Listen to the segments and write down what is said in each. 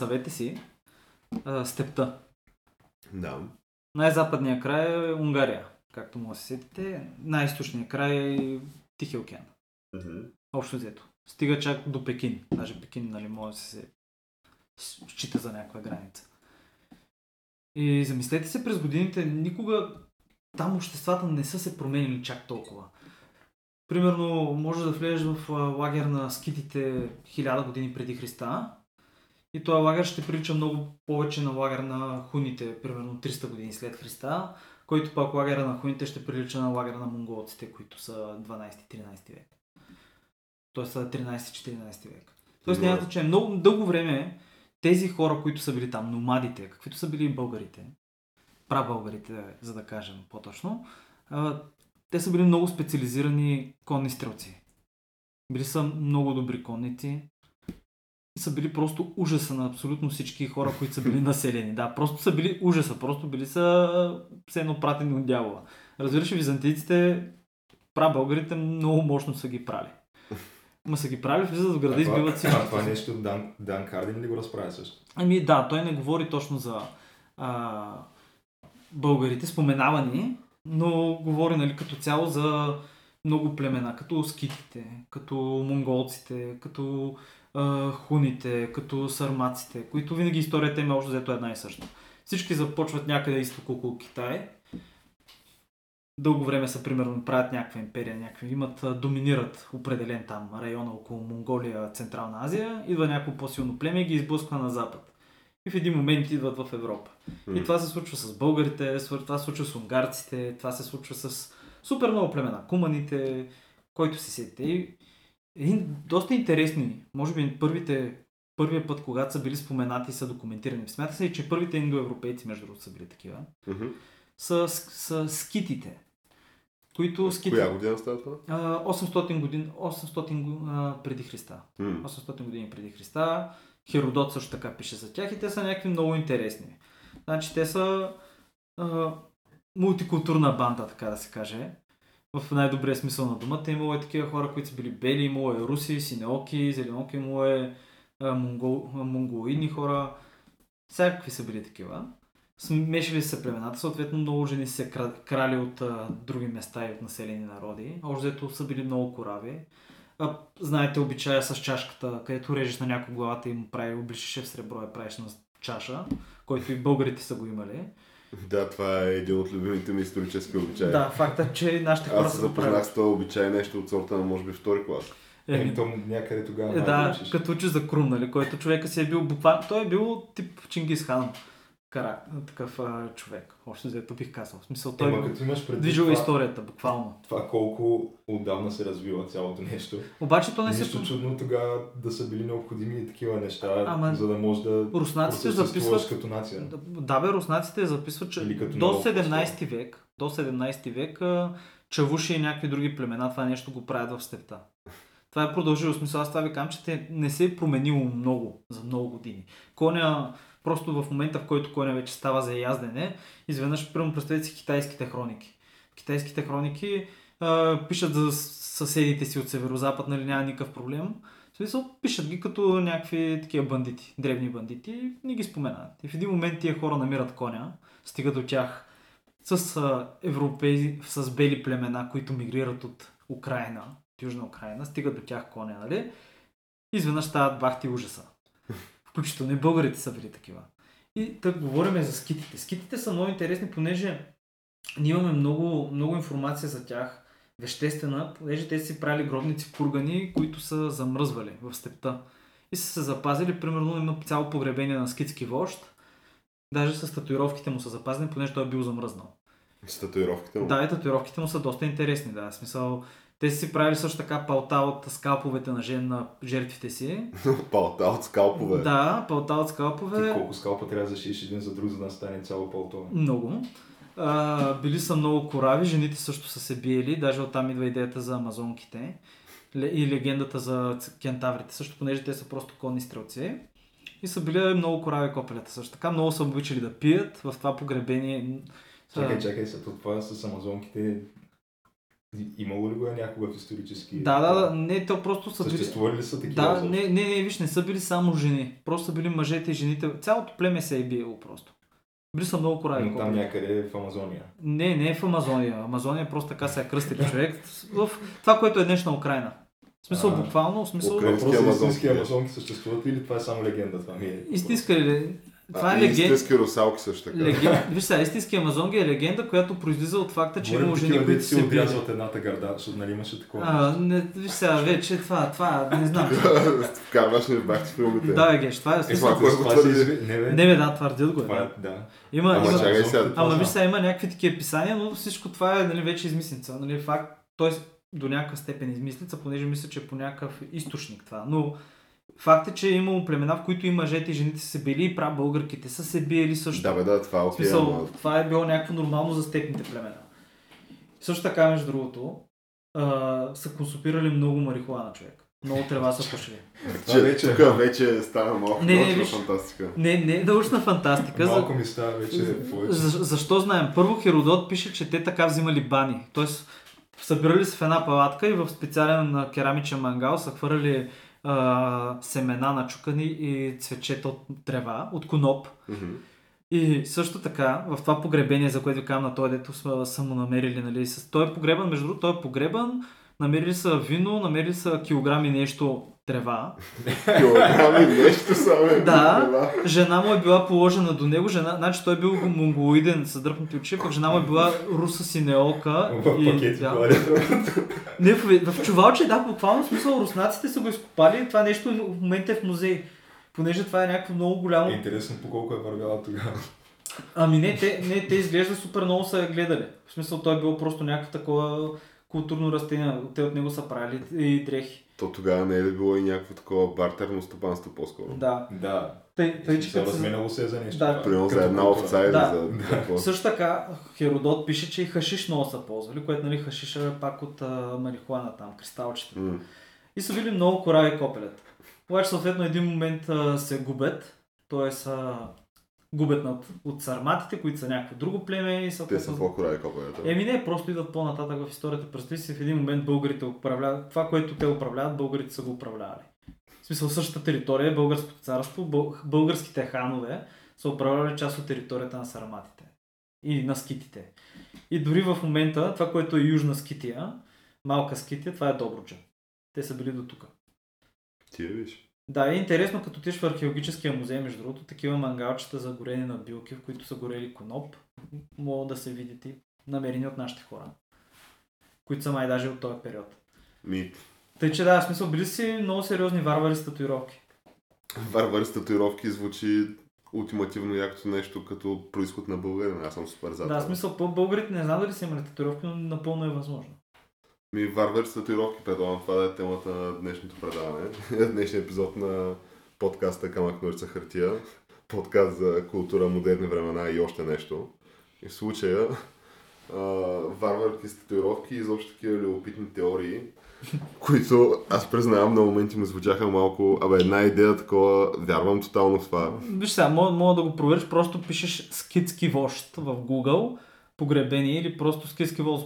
представете си а, степта. Да. Най-западният край е Унгария, както да се сетите. Най-източният край е Тихия океан. Мгм. Общо взето. Стига чак до Пекин. Даже Пекин, нали, може да се счита за някаква граница. И замислете се през годините, никога там обществата не са се променили чак толкова. Примерно, може да влезеш в лагер на скитите хиляда години преди Христа и този лагер ще прилича много повече на лагер на хуните, примерно 300 години след Христа, който пак лагера на хуните ще прилича на лагера на монголците, които са 12-13 век. Тоест са 13-14 век. Тоест няма значение. Много дълго време тези хора, които са били там, номадите, каквито са били българите, прабългарите, за да кажем по-точно, те са били много специализирани конни стрелци. Били са много добри конници. Са били просто ужаса на абсолютно всички хора, които са били населени. Да, просто са били ужаса, просто били са все едно пратени от дявола. Разбираш, византийците, прабългарите много мощно са ги прали. Ма са ги прали, влизат в града и избиват всички. А това нещо Дан, Дан Кардин ли го разправя също? Ами да, той не говори точно за а, българите, споменавани, но говори нали, като цяло за много племена, като скитите, като монголците, като а, хуните, като сармаците, които винаги историята им е общо взето една и съща. Всички започват някъде изток около Китай. Дълго време са, примерно, правят някаква империя, някакви, имат, доминират определен там район около Монголия, Централна Азия, идва някакво по-силно племе и ги изблъсква на запад. И в един момент идват в Европа. И М. това се случва с българите, това се случва с унгарците, това се случва с супер много племена. Куманите, който си сетите. И един доста интересни, може би първите, първия път, когато са били споменати и са документирани. Смята се, че първите индоевропейци, между другото, са били такива, Мгм. са, са скитите. Които скити... Коя година става това? А, 800 години, 800 го- а, преди Христа. М. 800 години преди Христа. Херодот също така пише за тях и те са някакви много интересни. Значи те са а, мултикултурна банда, така да се каже. В най-добрия смисъл на думата. Имало е такива хора, които са били бели, имало е руси, синеоки, зеленоки, имало е монголоидни хора. Всякакви са били такива. Смешали са племената, съответно много жени се кра- крали от а, други места и от населени народи. Общо взето са били много корави. А, знаете обичая с чашката, където режеш на някой главата и му прави, обличаше в сребро и правиш на чаша, който и българите са го имали. Да, това е един от любимите ми исторически обичаи. Да, факта, че нашите хора Аз се запознах с този обичай нещо от сорта на може би втори клас. Еми, Еми, то някъде тогава е, да, учиш. като учиш за Крум, нали, който човека си е бил буквално, той е бил тип Чингис Кара, такъв а, човек, още взето бих казал. В смисъл, той Ема като имаш предвид движил това, историята, буквално. това колко отдавна се развива цялото нещо. Обаче то не се... Нищо чудно тогава да са били необходими такива неща, Ама- за да може да Руснаците записват като нация. Да, бе, руснаците записват, че до народ, 17 век, до 17 век чавуши и някакви други племена това нещо го правят в степта. Това е продължило. Смисъл, аз това ви казвам, че те не се е променило много за много години. Коня, просто в момента, в който коня вече става за яздене, изведнъж, примерно, представете си китайските хроники. Китайските хроники а, пишат за съседите си от северо-запад, нали няма никакъв проблем. В смисъл, пишат ги като някакви такива бандити, древни бандити и не ги споменават. И в един момент тия хора намират коня, стигат до тях с а, европейци, с бели племена, които мигрират от Украина, от Южна Украина, стигат до тях коня, нали? Изведнъж стават бахти ужаса. Включително и българите са били такива. И так говорим за скитите. Скитите са много интересни, понеже ние имаме много, много информация за тях, веществена, понеже те си правили гробници кургани, които са замръзвали в степта. И са се запазили, примерно има цяло погребение на скитски вожд, даже с татуировките му са запазени, понеже той е бил замръзнал. С татуировките му. Да, и татуировките му са доста интересни, да. В смисъл, те са си правили също така палта от скалповете на, жен, на жертвите си. Палта от скалпове. Да, палта от Ти скалпове. колко скалпа трябва да зашиеш един за друг, за да стане цяло пълто. Много. А, били са много корави, жените също са се биели, даже оттам идва идеята за амазонките и легендата за кентаврите, също понеже те са просто конни стрелци. И са били много корави копелята също така. Много са обичали да пият в това погребение. Чакай, чакай, след това с амазонките имало ли го е някога в исторически? Да, да, да, не, то просто са били... Съществували ли са такива? Да, не, не, не, виж, не са били само жени. Просто са били мъжете и жените. Цялото племе се е биело просто. Били са много корави. Но там копели. някъде в Амазония. Не, не е в Амазония. Амазония просто така се е кръстил човек. В това, което е днешна Украина. В смисъл, А. буквално, в смисъл... Украински е амазонки. амазонки съществуват или това е само легенда? Това ми е. Истинска ли? Това а, е легенда. истински русалки също така. Леген... Виж сега, истински амазонги е легенда, която произлиза от факта, че такива, жени, които си биели. отрязват едната гърда, защото нали имаше такова. А, не, виж сега, вече това, това, не знам. Вкарваш ни в бахти филмите. да, геш, това е Е, твърди? изви- Не, бе. Не, да, твърдят го. е, Това е, Да. Има, Ама има, чакай сега. Ама виж сега, има някакви такива писания, но всичко това е нали, вече измислица. Нали, факт, т.е. до някаква степен измислица, понеже мисля, че е по някакъв източник това. Но факт е, че е имало племена, в които и мъжете и жените са се били и прав българките са се биели също. Да, бе, да, това е окей. смисъл, ама- това е било някакво нормално за степните племена. Също така, между другото, а, са консумирали много марихуана човек. Много трева са пушили. Това Че, вече- тук вече става малко Не, не, научна виж. фантастика. Не, не научна фантастика. За, Малко ми става вече. За, защо знаем? Първо Херодот пише, че те така взимали бани. Тоест, събирали се в една палатка и в специален керамичен мангал са хвърляли а, семена на чукани и цвечета от трева, от коноп. И също така, в това погребение, за което ви казвам на този, дето са му намерили, нали, с, той е погребан, между другото, той е погребан, намерили са вино, намерили са килограми нещо трева. Килограми нещо само е Да. Жена му е била положена до него, жена, значи той е бил монголоиден с дръпнати очи, пък жена му е била руса синеока. В и, пакети да. Не, в, в чувалче, да, буквално смисъл руснаците са го изкопали това нещо в момента е в музей. Понеже това е някакво много голямо. Интересно по колко е вървяла тогава. Ами не, те, не, те изглежда супер много са гледали. В смисъл той е бил просто някакво такова културно растение. Те от него са правили и дрехи. То тогава не е ли било и някакво такова бартерно стопанство по-скоро? Да. Да. Тъй, тъй че Се като се- разменяло се е за нещо. Да. Примерно за една овца или Да. за какво. Също така Херодот пише, че и хашиш много са ползвали, което нали хашиша е пак от а, марихуана там, кристалчета. М. И са били много корави копелета. Обаче съответно един момент а, се губят, т.е. губят над, от сарматите, които са някакво друго племе и Те са по-корави копелета. Еми не, просто идват по-нататък в историята. Представи си в един момент българите управляват, това, което те управляват, българите са го управлявали. В смисъл същата територия, българското царство, бъл- българските ханове са управлявали част от територията на сарматите и на скитите. И дори в момента, това, което е Южна Скития, малка Скития, това е Добруджа. Те са били до тук. Ти я виж. Да, е интересно, като отидеш в археологическия музей, между другото, такива мангалчета за горене на билки, в които са горели коноп, могат да се видят и намерени от нашите хора, които са май даже от този период. Ми, Тъй, че да, в смисъл, били си много сериозни варвари с татуировки. варвари с татуировки звучи ултимативно якото нещо като происход на българин. Аз съм супер за Да, в смисъл, по българите не знам дали са имали татуировки, но напълно е възможно. Ми, варвари с татуировки, предлагам това да е темата на днешното предаване. Днешния епизод на подкаста Камък Ножица Хартия. Подкаст за култура, модерни времена и още нещо. И в случая а, варварки с татуировки и изобщо такива любопитни теории, които аз признавам на моменти ми звучаха малко, абе една идея такова, вярвам тотално в това. Виж сега, мога, мога да го провериш, просто пишеш скитски вожд в Google, погребение или просто скитски вожд,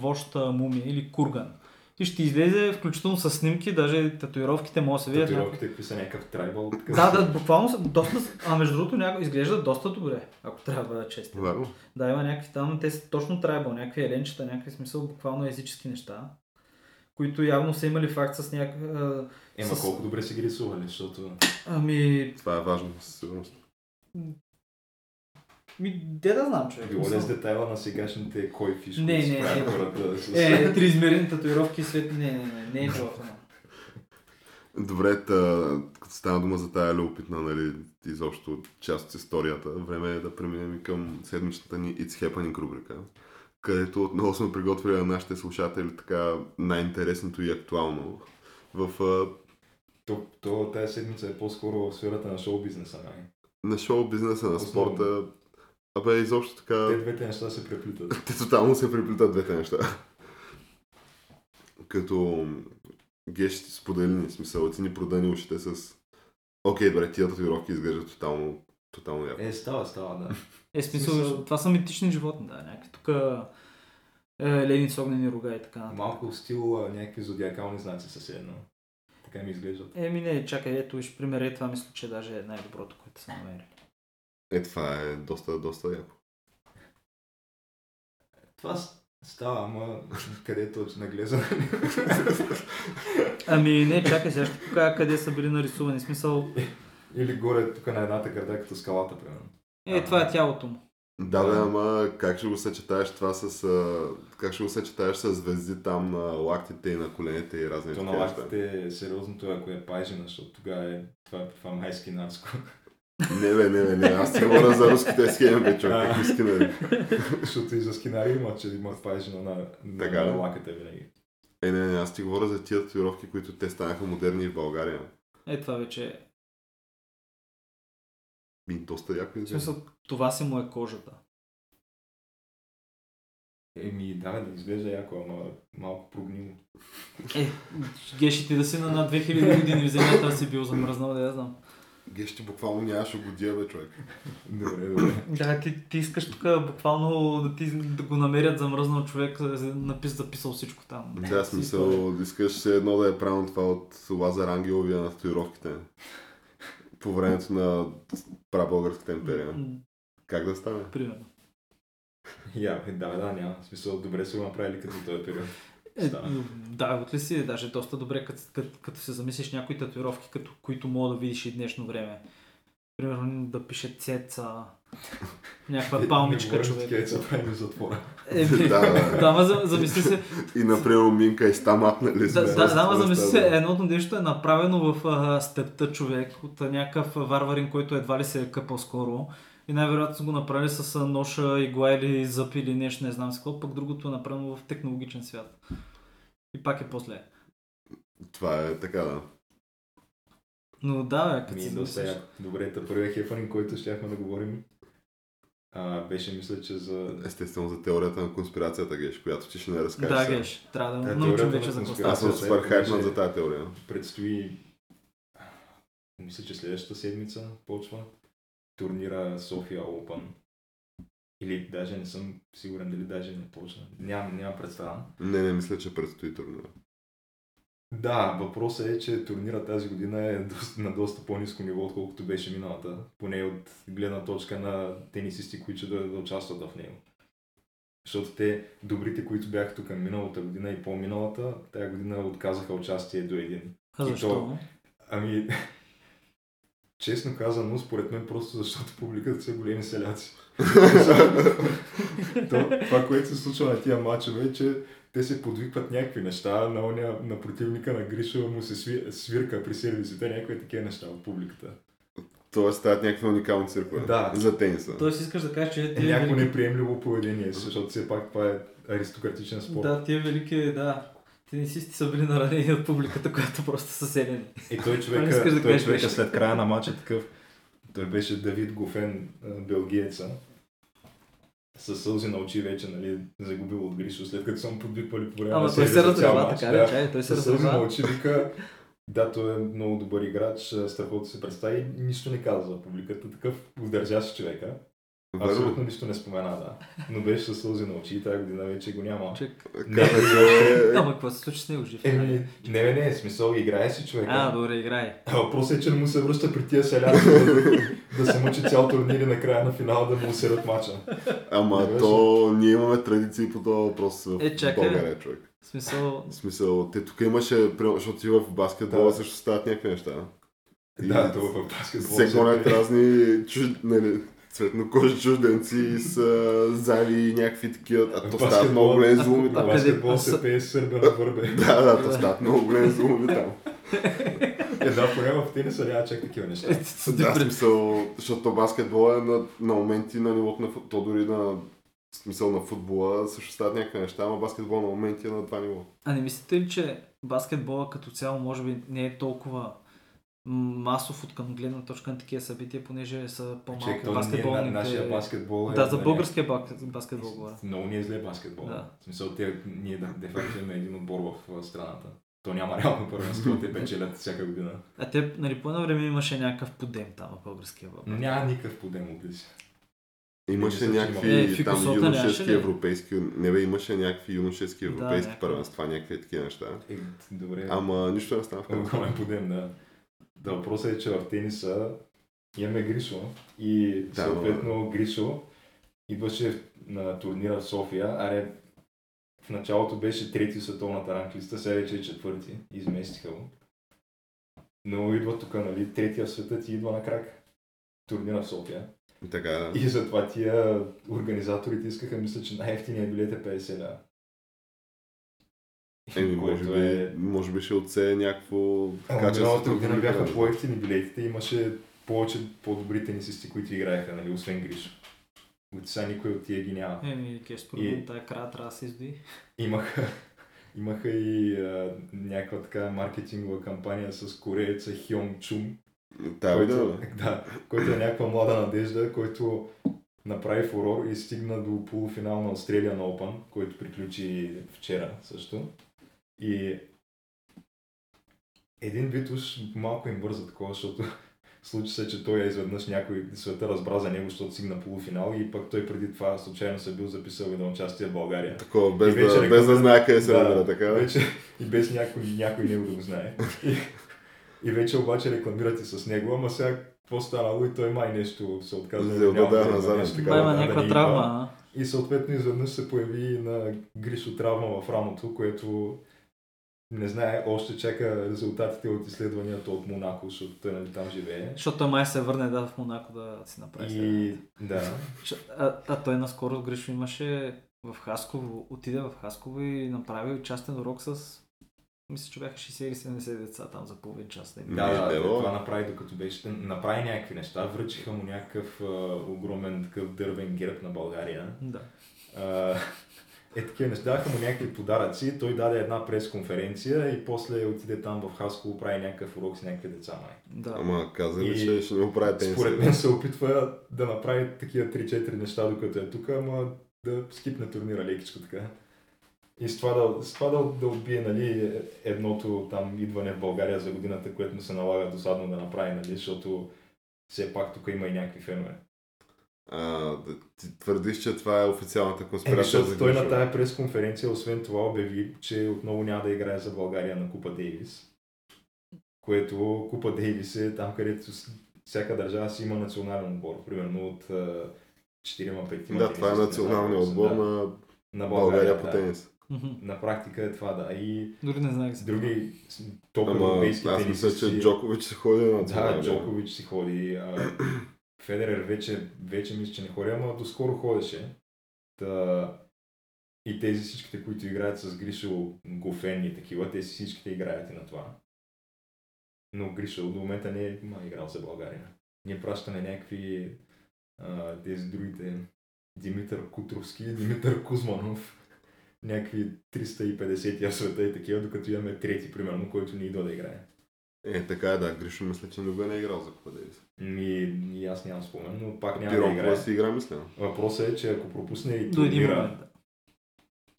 вожд а, мумия или курган. И ще излезе включително с снимки, даже татуировките могат да се видят. Татуировките, какви са някакъв трайбал. така Да, да, буквално са доста, а между другото няко... изглеждат доста добре, ако трябва да бъда честен. Вярно? Да, има някакви там, те са точно трайбал, някакви еленчета, някакви смисъл, буквално езически неща, които явно са имали факт с някакъв... Ема с- колко добре си ги рисували, защото... Ами, Това е важно, със сигурност. Ми, де да знам, човек. Било ли мисъл. с детайла на сегашните кой фиш, Не, не, не. Е, триизмерни татуировки, свет, не, не, не, не е това. Добре, та, като стана дума за тая любопитна, нали, изобщо част от историята, време е да преминем и към седмичната ни It's Happening рубрика. където отново сме приготвили на нашите слушатели така най-интересното и актуално. В, То, то тази седмица е по-скоро в сферата на шоу бизнеса. Май. на шоу бизнеса, на Основно. спорта. Абе, изобщо така... Те двете неща се преплитат. Те тотално се преплитат двете неща. Като Геш ти сподели ни смисъл, ти ни продани ушите с Окей, добре, тия татуировки изглеждат тотално, тотално яко. Е, става, става, да. Е, смисъл, Смисъл- това са митични животни, да, някакви тук е, лени с огнени рога и така. нататък. Малко в стил някакви зодиакални знаци са едно. Така ми изглеждат. Еми не, чакай, ето виж пример, е, това мисля, че даже е най-доброто, което са намерили. Е, това е доста, доста яко. Това става, ама къде точно наглеза? Ами не, чакай, сега ще покажа къде са били нарисувани. Смисъл, Или горе тук на едната гърда, като скалата, примерно. е, това е тялото му. Да, бе, ама как ще го съчетаеш това с... А, как ще го съчетаеш с звезди там на лактите и на коленете и разни То на лактите е сериозното, ако е пайжена, защото тогава е това, това майски наско. Не, бе, не, бе, не, аз ти говоря за руските схеми, бе, човек, какви скинари. защото и за скинари има, че имат пайжена на, на, Така на лаката винаги. Е, не, не, аз ти говоря за тия татуировки, които те станаха модерни в България. Е, това вече е. Ми, доста яко В изглежда. смисъл, това си му е кожата. Еми, да, да изглежда яко, ама малко прогнило. Е, геши ти да си на над 2000 години в земята си бил замръзнал, да я знам. Гещи буквално нямаше годия, бе, човек. Добре, добре. Да, ти, ти искаш тук буквално да, ти, да го намерят замръзнал човек, напис, записал всичко там. Да, смисъл, искаш все едно да е правилно това от Лазар Ангеловия на татуировките. По времето на прабългарската империя. Как да стане? Примерно. Я, е, да, да, няма. В смисъл, добре са го направили като този период. Е, Стана. да, от ли си, даже доста добре, като, като, като се замислиш някои татуировки, като, които мога да видиш и днешно време. Примерно да пише цеца, някаква палмичка Не човек. са правили в затвора. Е, Да, да. да, за- замисли се, И например Минка и Стамат, нали? да, да, да, замисли се, едното нещо е направено в а, степта човек от някакъв варварин, който едва ли се е къпал скоро. И най-вероятно са го направили с ноша, игла или зъб или нещо, не знам си какво, пък другото е направено в технологичен свят. И пак е после. Това е така, да. Но да, бе, като Ми, си яко. Добре, та първия хепанинг, който щяхме да говорим, а, беше, мисля, че за... Естествено за теорията на конспирацията, Геш, която ти ще не разкажеш. Да, сега. геш, трябва да Та, научим вече на за какво конспирация. Аз съм Аз супер хайпнат беше- за тази теория. Предстои... Мисля, че следващата седмица почва турнира София Open. Или даже не съм сигурен дали даже не почна. Нямам, нямам представа. Не, не мисля, че предстои турнира. Да, въпросът е, че турнира тази година е на доста по-низко ниво, отколкото беше миналата. Поне от гледна точка на тенисисти, които ще да, да участват в него. Защото те, добрите, които бяха тук миналата година и по-миналата, тази година отказаха участие до един. А И защо? то- Ами, честно казано, според мен просто защото публиката са големи селяци. То, това, което се случва на тия матчове е, че те се подвикват някакви неща, на, оня, на противника на Гриша му се сви, свирка при сервисите, някакви такива неща от публиката. Тоест стават някакви уникални циркове. Да. За тениса. Тоест искаш да кажеш, че Е, някакво велики... неприемливо поведение, защото все пак това е аристократичен спорт. Да, тия велики, да, тенисисти са били наранени от публиката, която просто са селени. И той човека, искаш да той човека след края на матча такъв, той беше Давид Гофен, белгиеца, със сълзи на очи вече, нали, загубил от Гришо, след като съм подвиквали по време Ама той се разрева, така да. той се Със сълзи на разрева. очи вика, да, той е много добър играч, страхотно се представи нищо не каза за публиката, такъв удържа се човека. Абсолютно нищо не спомена, да. Но беше със сълзи на очи и тази година вече го няма. Човек. Не, Каза, Ама какво се случи с него жив? Еми, не, не, не, смисъл, играе си човека. А, добре, играй. А въпросът е, че не му се връща при тия селяци да, да се мъчи цял турнир и накрая на финала да му усерят мача. Ама Не то ние имаме традиции по този въпрос в Е, чакай. България, човек. Смисъл, смисъл, те тук имаше, защото и в баскетбола Да. също стават някакви неща. И Да, това в баскетбол. Се гонят разни чуж... нали, цветнокожи чужденци с а, зали и някакви такива. А то стават баскетбола- много големи зломи там. баскетбол се с- пее сърбе на върбе. Да, да, то стават много големи зломи там. Е, да, поне в тениса няма чак такива неща. Да, в смисъл, защото баскетбол е на, на моменти на нивото на то дори на смисъл на футбола също стават някакви неща, ама баскетбол на моменти е на това ниво. А не мислите ли, че баскетбола като цяло може би не е толкова масов от към гледна точка на такива събития, понеже са по-малко Чек, то ние, баскетболните... на, нашия баскетбол е... Да, за българския бак- баскетбол говоря. Много ни е зле баскетбол. Да. В смисъл, те, ние де, де факто имаме един отбор в страната. То няма реално първенство, те печелят всяка година. А те, нали, по едно време имаше някакъв подем там в българския бак. Няма никакъв подем от си. Имаше че някакви. Е, там юношески европейски, не бе, имаше някакви юношески Да, европейски някакви. първенства, някакви такива неща. Е, добре. Ама нищо не стана в Огромен подем, да. Да, въпросът е, че в тениса имаме Гришо и Да, съответно Гришо идваше на турнира в София, аре в началото беше трети в световната ранглиста, сега вече е четвърти, изместиха го. Но идва тук, нали, третия в света ти идва на крак. Турнира в София. Така, да. И затова тия организаторите искаха, мисля, че най-ефтиният билет е 50 лева. Еми, може би, е- може би ще отсее някакво качество. миналата година бяха по-ефтини билетите, имаше повече по-добри тенисисти, които играеха, нали, освен Гриш. От сега никой от тия ги няма. Еми, ке според И- мен тая края трябва да се издои. Имаха, имаха и а, някаква така маркетингова кампания с корееца Хьон Чум, Та, да, който, бе. да, който е някаква млада надежда, който направи фурор и стигна до полуфинал на Australian Open, който приключи вчера също. И един вид уж малко им бърза такова, защото случи се, че той е изведнъж някой света разбра за него, защото стигна полуфинал и пък той преди това случайно се бил записал и на участие в България. Такова, без, И вече да, без да знае къде се Да, намира, така. Вече, и без някой, някой него да го знае. И, и вече обаче рекламирате с него, ама сега какво станало и той май нещо се отказа. Взел да да назад, нещо така, Май такова, има да, да някаква травма. И съответно изведнъж се появи и на Гришо травма в рамото, което не знае, още чака резултатите от изследванията от Монако, защото той нали, там живее. Защото той май се върне да в Монако да си направи. И да, А, а той наскоро Гришо имаше в Хасково, отиде в Хасково и направи частен урок с мисля, че бяха 60 или 70 деца там за половин час. Не Да, да, Дело. това направи докато беше. Направи някакви неща, връчиха му някакъв а, огромен такъв дървен герб на България. да. А, е такива неща, даха му някакви подаръци, той даде една пресконференция и после отиде там в Хасково, прави някакъв урок с някакви деца май. да. Ама каза ли, И че ще не го прави тенис? Според мен се опитва да направи такива 3-4 неща, докато е тук, ама да скипне турнира лекичко така. И с това да, с това да, да отбие нали, едното там идване в България за годината, което му се налага досадно да направи, нали, защото все пак тук има и някакви фенове. А, да, ти твърдиш, че това е официалната Е, конспирация защото за той на тая пресконференция, освен това, обяви, че отново няма да играе за България на Купа Дейвис. Което Купа Дейвис е там, където всяка държава си има национален отбор. Примерно от 4-5 Да, това е националният отбор на на България по да. тенис. Мгм. На практика е това, да. И Дори не знаех други топ Ама европейски аз мисля, че Джокович се ходи на Да. Джокович си ходи. А, Федерер вече, вече мисля, че не ходи, ама доскоро ходеше. Та... И тези всичките, които играят с Гришо Гофен и такива, те си всичките играят и на това. Но Гришо до момента не е ма, играл за България. Ние пращаме някакви а, тези другите Димитър Кутровски, Димитър Кузманов, някакви 350 в света и такива, докато имаме трети, примерно, който ни идва да играе. Е, така е, да. Гришо мисля, че никога не е играл за Купа Дейвис. Ми, и аз нямам спомен, но пак няма да Пирон, играе. кога си игра, мисля. Въпросът е, че ако пропусне и До един турнира, момент.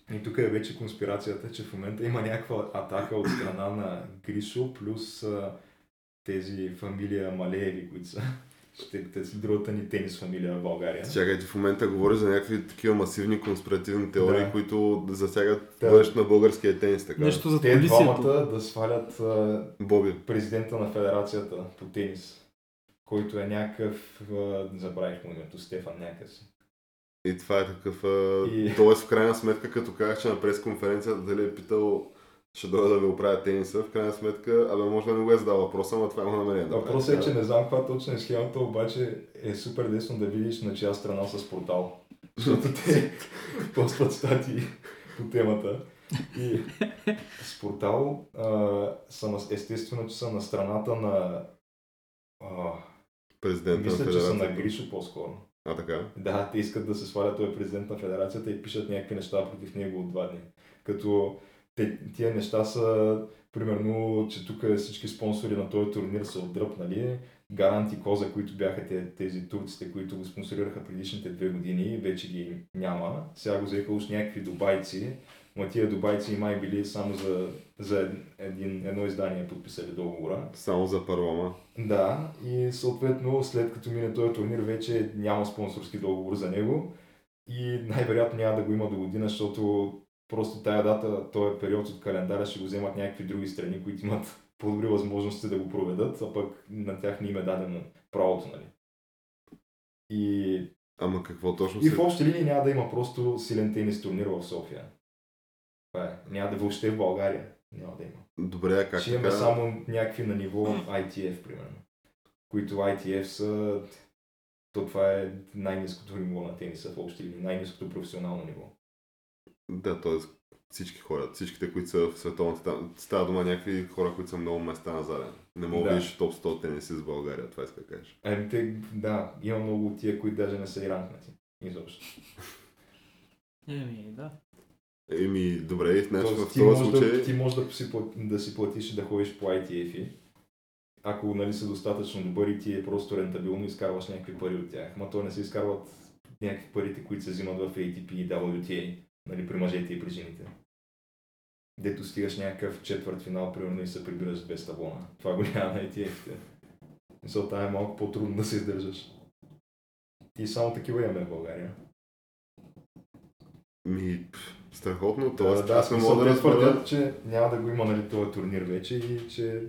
да. и тук е вече конспирацията, че в момента има някаква атака от страна на Гришо, плюс а, тези фамилия Малееви, които са ще, те са другата ни тенис фамилия в България. Чакай, ти в момента говориш за някакви такива масивни конспиративни теории, Да. които засягат Да. бъдещето на българския тенис, така. Нещо за Те двамата да свалят а, Боби. президента на федерацията по тенис, който е някакъв, а, забравих му името, Стефан някакъв си. И това е такъв... А... И- Тоест, в крайна сметка, като казах, че на пресконференцията дали е питал ще дойда да ви оправя тениса, в крайна сметка, абе може да не го е задал въпроса, ама това има намерение да Въпросът е, че не знам каква точно е схемата, обаче е супер лесно да видиш на чия страна с портал. Защото те постват статии по темата. И с портал а, на, естествено, че са на страната на а, Президента мисля, на че са на. Гришо по-скоро. А така? Да, те искат да се свалят той е президент на федерацията и пишат някакви неща против него от два дни. Като те, тия неща са, примерно, че тук всички спонсори на този турнир са отдръпнали. Гаранти Коза, които бяха те, тези турците, които го спонсорираха предишните две години, вече ги няма. Сега го взеха уж някакви дубайци, но тия дубайци май били само за, за един, едно издание подписали договора. Само за парлама. Да, и съответно след като мине този турнир вече няма спонсорски договор за него и най-вероятно няма да го има до година, защото просто тая дата, този период от календара ще го вземат някакви други страни, които имат по-добри възможности да го проведат, а пък на тях не им е дадено правото, нали? И, Ама какво точно и се... в общи линии няма да има просто силен тенис турнир в София. Това е. Няма да въобще в България. Няма да има. Добре, а как Ще имаме така? само някакви на ниво ITF, примерно. Които ITF са... То това е най-низкото ниво на тениса в общи линии, най-низкото професионално ниво. Да, т.е. всички хора, всичките, които са в световната, там, става дума някакви хора, които са много места на заден. Не мога да Да. видиш топ 100 тенисист в България, това иска да кажеш. Ами те, да, има много от тия, които даже не са и ранкнати. Изобщо. Еми, да. Еми, добре, значи в този случай... да, ти можеш да си, да си платиш и да ходиш по ITF-и. Ако нали, са достатъчно добър и ти е просто рентабилно, изкарваш някакви пари от тях. Ма то не се изкарват някакви парите, които се взимат в ATP и WTA, нали, при мъжете и при жените. Дето стигаш някакъв четвърт финал, примерно и се прибираш с 200 бона. Това го няма на ETF-те. Мисълта е малко по-трудно да се издържаш. Ти само такива имаме в България. Ми, страхотно, Да, т.е. да, аз мога да разбера. че няма да го има нали, този турнир вече и че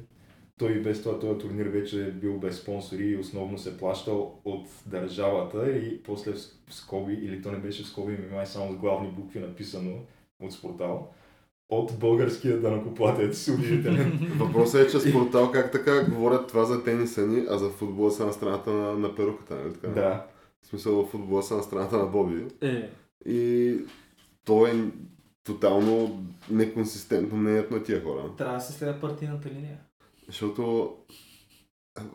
той и без това този турнир вече е бил без спонсори и основно се плащал от държавата и после в скоби, или то не беше в скоби, ми май само с главни букви написано от спортал, от българския данъкоплатец, удивителен. Въпросът е, че с портал как така говорят това за тениса ни, а за футбола са на страната на, на перуката, нали така? да. В смисъл в футбола са на страната на Боби. Е, И то е тотално неконсистентно мнението на тия хора. трябва да се следва партийната линия. Защото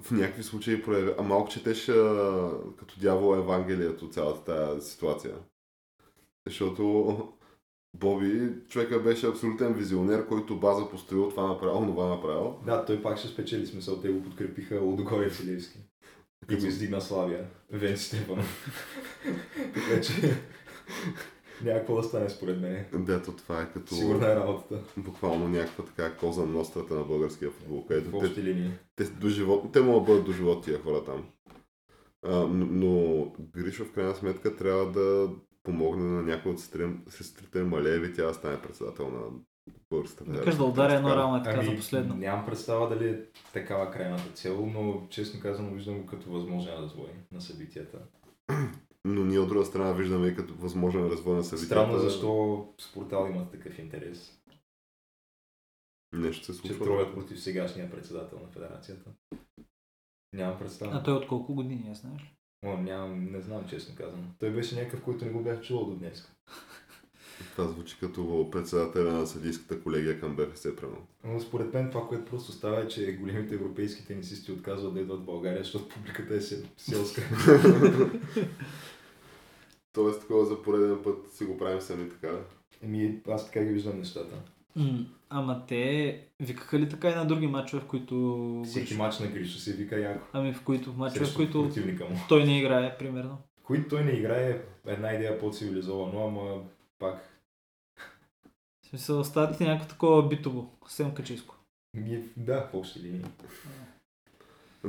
в някакви случаи проявя... А малко четеш а, като дявол Евангелието цялата тази ситуация. Защото Боби, човека беше абсолютен визионер, който база построил това направил, това направил. да, той пак ще спечели смисъл, те го подкрепиха Лудогорец Силевски. И го издигна Славия, Вен Стефанов. така че няма какво да стане според мен. Дето това е като Сигурна е работата. буквално някаква така коза на нострата на българския футбол, В където те, общи линии. те, до живот, те могат да бъдат до живот тия хора там. А, но, Гришо в крайна сметка трябва да помогне на някой от сестрите- Малееви, тя да стане председател на българската Викаш да ударя едно е така Ами, за последно. Нямам представа дали е такава крайната цел, но честно казано виждам го като възможен развой на събитията. Но ние от друга страна виждаме и като възможен развой на събитията. Странно защо спортал има такъв интерес, Нещо се че случва. троят против сегашния председател на федерацията. Нямам представа. А той от колко години, я знаеш? ли? О, нямам, не знам честно казано. Той беше някакъв, който не го бях чувал до днес. Това звучи като председателя на съдийската колегия към БФС, примерно. Но според мен това, което просто става е, че големите европейски тенисисти отказват да идват в България, защото публиката е сел- селска. Тоест, такова за пореден път си го правим сами така. Еми, аз така ги виждам нещата. М, Ама те викаха ли така и на други матчове, в които... Всеки матч на Гриша се вика яко. Ами в които матчове, в които той не играе, примерно. Които той не играе е една идея по-цивилизовано, ама пак. В смисъл, ти някакво такова битово, съвсем качиско. Ми, да, в общи линии.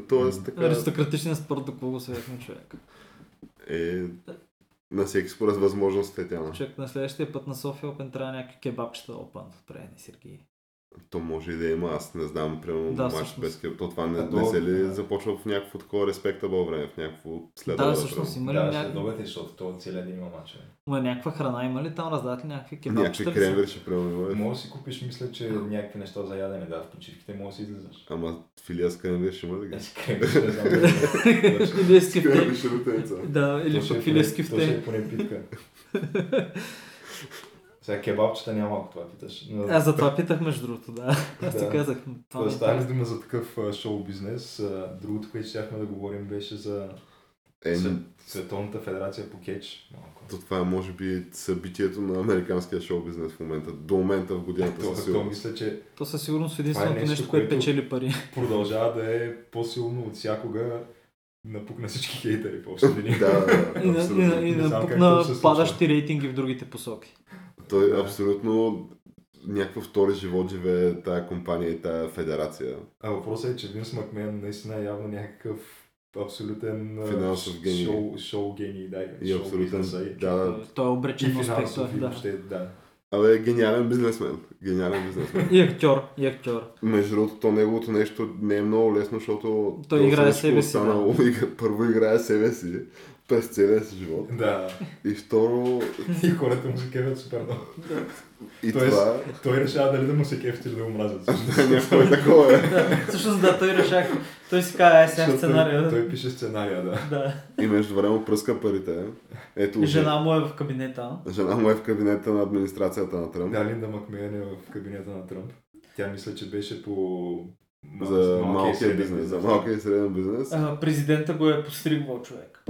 Тоест, така Аристократичен спорт, до какво го съветвам човек. е на всеки според възможностите тя. Човек на следващия път на София Open трябва някакви кебабчета да опънат отпред, Сергей. То може и да има, аз не знам, примерно Да, матч без кеп. То това не, то- не се ли да. започва в някакво такова респектабъл време, в някакво следване. Да, всъщност има ли Да, следовете, защото това целият ден има мачове. Ма някаква храна има ли там, раздават ли някакви Някакви кебабчета? са? кремвери ще примерно. Може да си купиш, мисля, че някакви неща за ядене, да, в почивките може да си излизаш. Ама филия с кремвери ще има ли ги? Си кремвиш, не знам. Кремвери ще рутеница. Да, или То ще е пък поне- филе То ще е поне питка. Сега кебабчета няма, ако това питаш. Но... Аз за това питах между другото, да. Аз ти Да. казах. Това Да ми е стане дума за такъв шоу бизнес. Другото, което щяхме да говорим, беше за Е, Свет- Световната федерация по кетч. Малко. то това е може би събитието на американския шоу бизнес в момента. До момента в годината То, то мисля, че То със сигурност единственото нещо, нещо, което което- печели пари. продължава да е по-силно от всякога напукна всички хейтери по общи линии. Да, да, И, на, и, и напукна падащи рейтинги в другите посоки. Той Да. абсолютно някакъв втори живот живее тая компания и тая федерация. А въпросът е, че Винс Макмен наистина е явно някакъв абсолютен Финансов гений. Шоу, шоу гений, да. И шоу абсолютен, бизнеса да, да. Той е обречен на успех. е, да. въобще, да. Абе, гениален бизнесмен. Гениален бизнесмен. И актьор, и актьор. Между другото, то неговото нещо не е много лесно, защото Той то играе себе си, останало, игра- Първо играе себе си през целия си живот. Да. И второ, И хората му се кефят супер много. и Тоест- това... Той решава дали да му се кефят или да го мразят. Някакво е такова. е. Да, всъщност да, той решах. Той си каза, ай сега сценария. Той, той пише сценария, да. Да. И между време пръска парите. Ето, Жена му е в кабинета. жена му е в кабинета на администрацията на Тръмп. Да, Линда Макмейн е в кабинета на Тръмп. Тя мисля, че беше по За малкия бизнес. За малкия и среден бизнес. А, президента го е постригвал човек.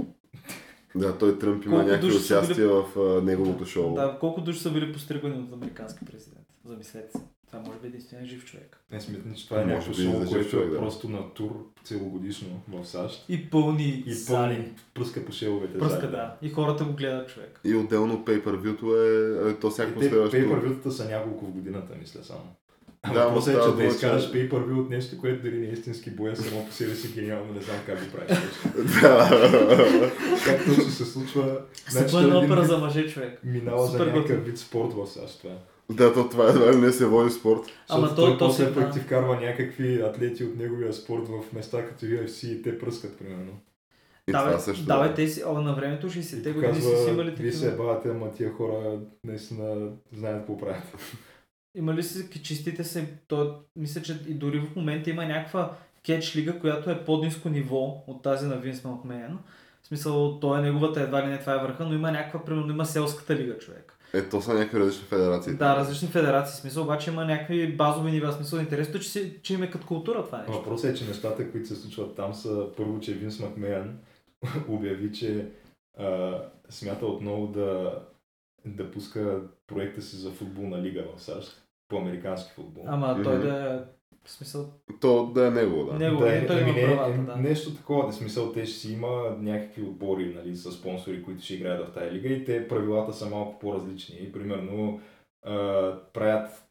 Да, той Тръмп има някакви души са участия в а, неговото шоу. Да, колко души са били постригвани от американски президент? Замислете се. Това може би е единствения жив човек. Не смятам, че това е Може някакво би шоу, което човек, е да. просто на тур целогодишно в САЩ. И пълни И пълни пръска по шеловете. Пръска, зали. да. И хората го гледат човек. И отделно pay-per-view-то е, е то всяко те следващо. пейпървюта са няколко в годината, мисля само. А Да, въпросът е, че да изкараш че- пейпървю от нещо, което дали не е истински боя, само по себе си гениално, не знам как го правиш. Да. как точно се случва. Значи, той един опера за мъже човек. Минава за Супер някакъв готин. вид спорт в САЩ това. Да, то това едва ли не се води спорт. Ама той то после се- пък да. ти вкарва някакви атлети от неговия спорт в места като UFC и те пръскат, примерно. И да, това също. да, бе, да. те си, о, на времето 60-те И години си си имали вие се такива. бавате, ама тия хора наистина знаят какво правят. Имали си чистите се, то, мисля, че и дори в момента има някаква кетч лига, която е по-низко ниво от тази на Винс Макмен. В смисъл, то е неговата, едва ли не това е върха, но има някаква, примерно има селската лига човек. Е, то са някакви различни федерации. Да, различни федерации, в смисъл, обаче има някакви базови нива, в смисъл, интересното е, че, си, че им е като култура това нещо. Въпросът е, че нещата, които се случват там са първо, че Винс Макмеян обяви, че а, смята отново да, да пуска проекта си за футболна лига в САЩ, по американски футбол. Ама той да е, в смисъл, То да е негово, да. Него, да, не, той има ами не, правата, е, да. Нещо такова, да смисъл, те ще си има някакви отбори нали, с спонсори, които ще играят в тази лига и те правилата са малко по-различни. И, примерно а, правят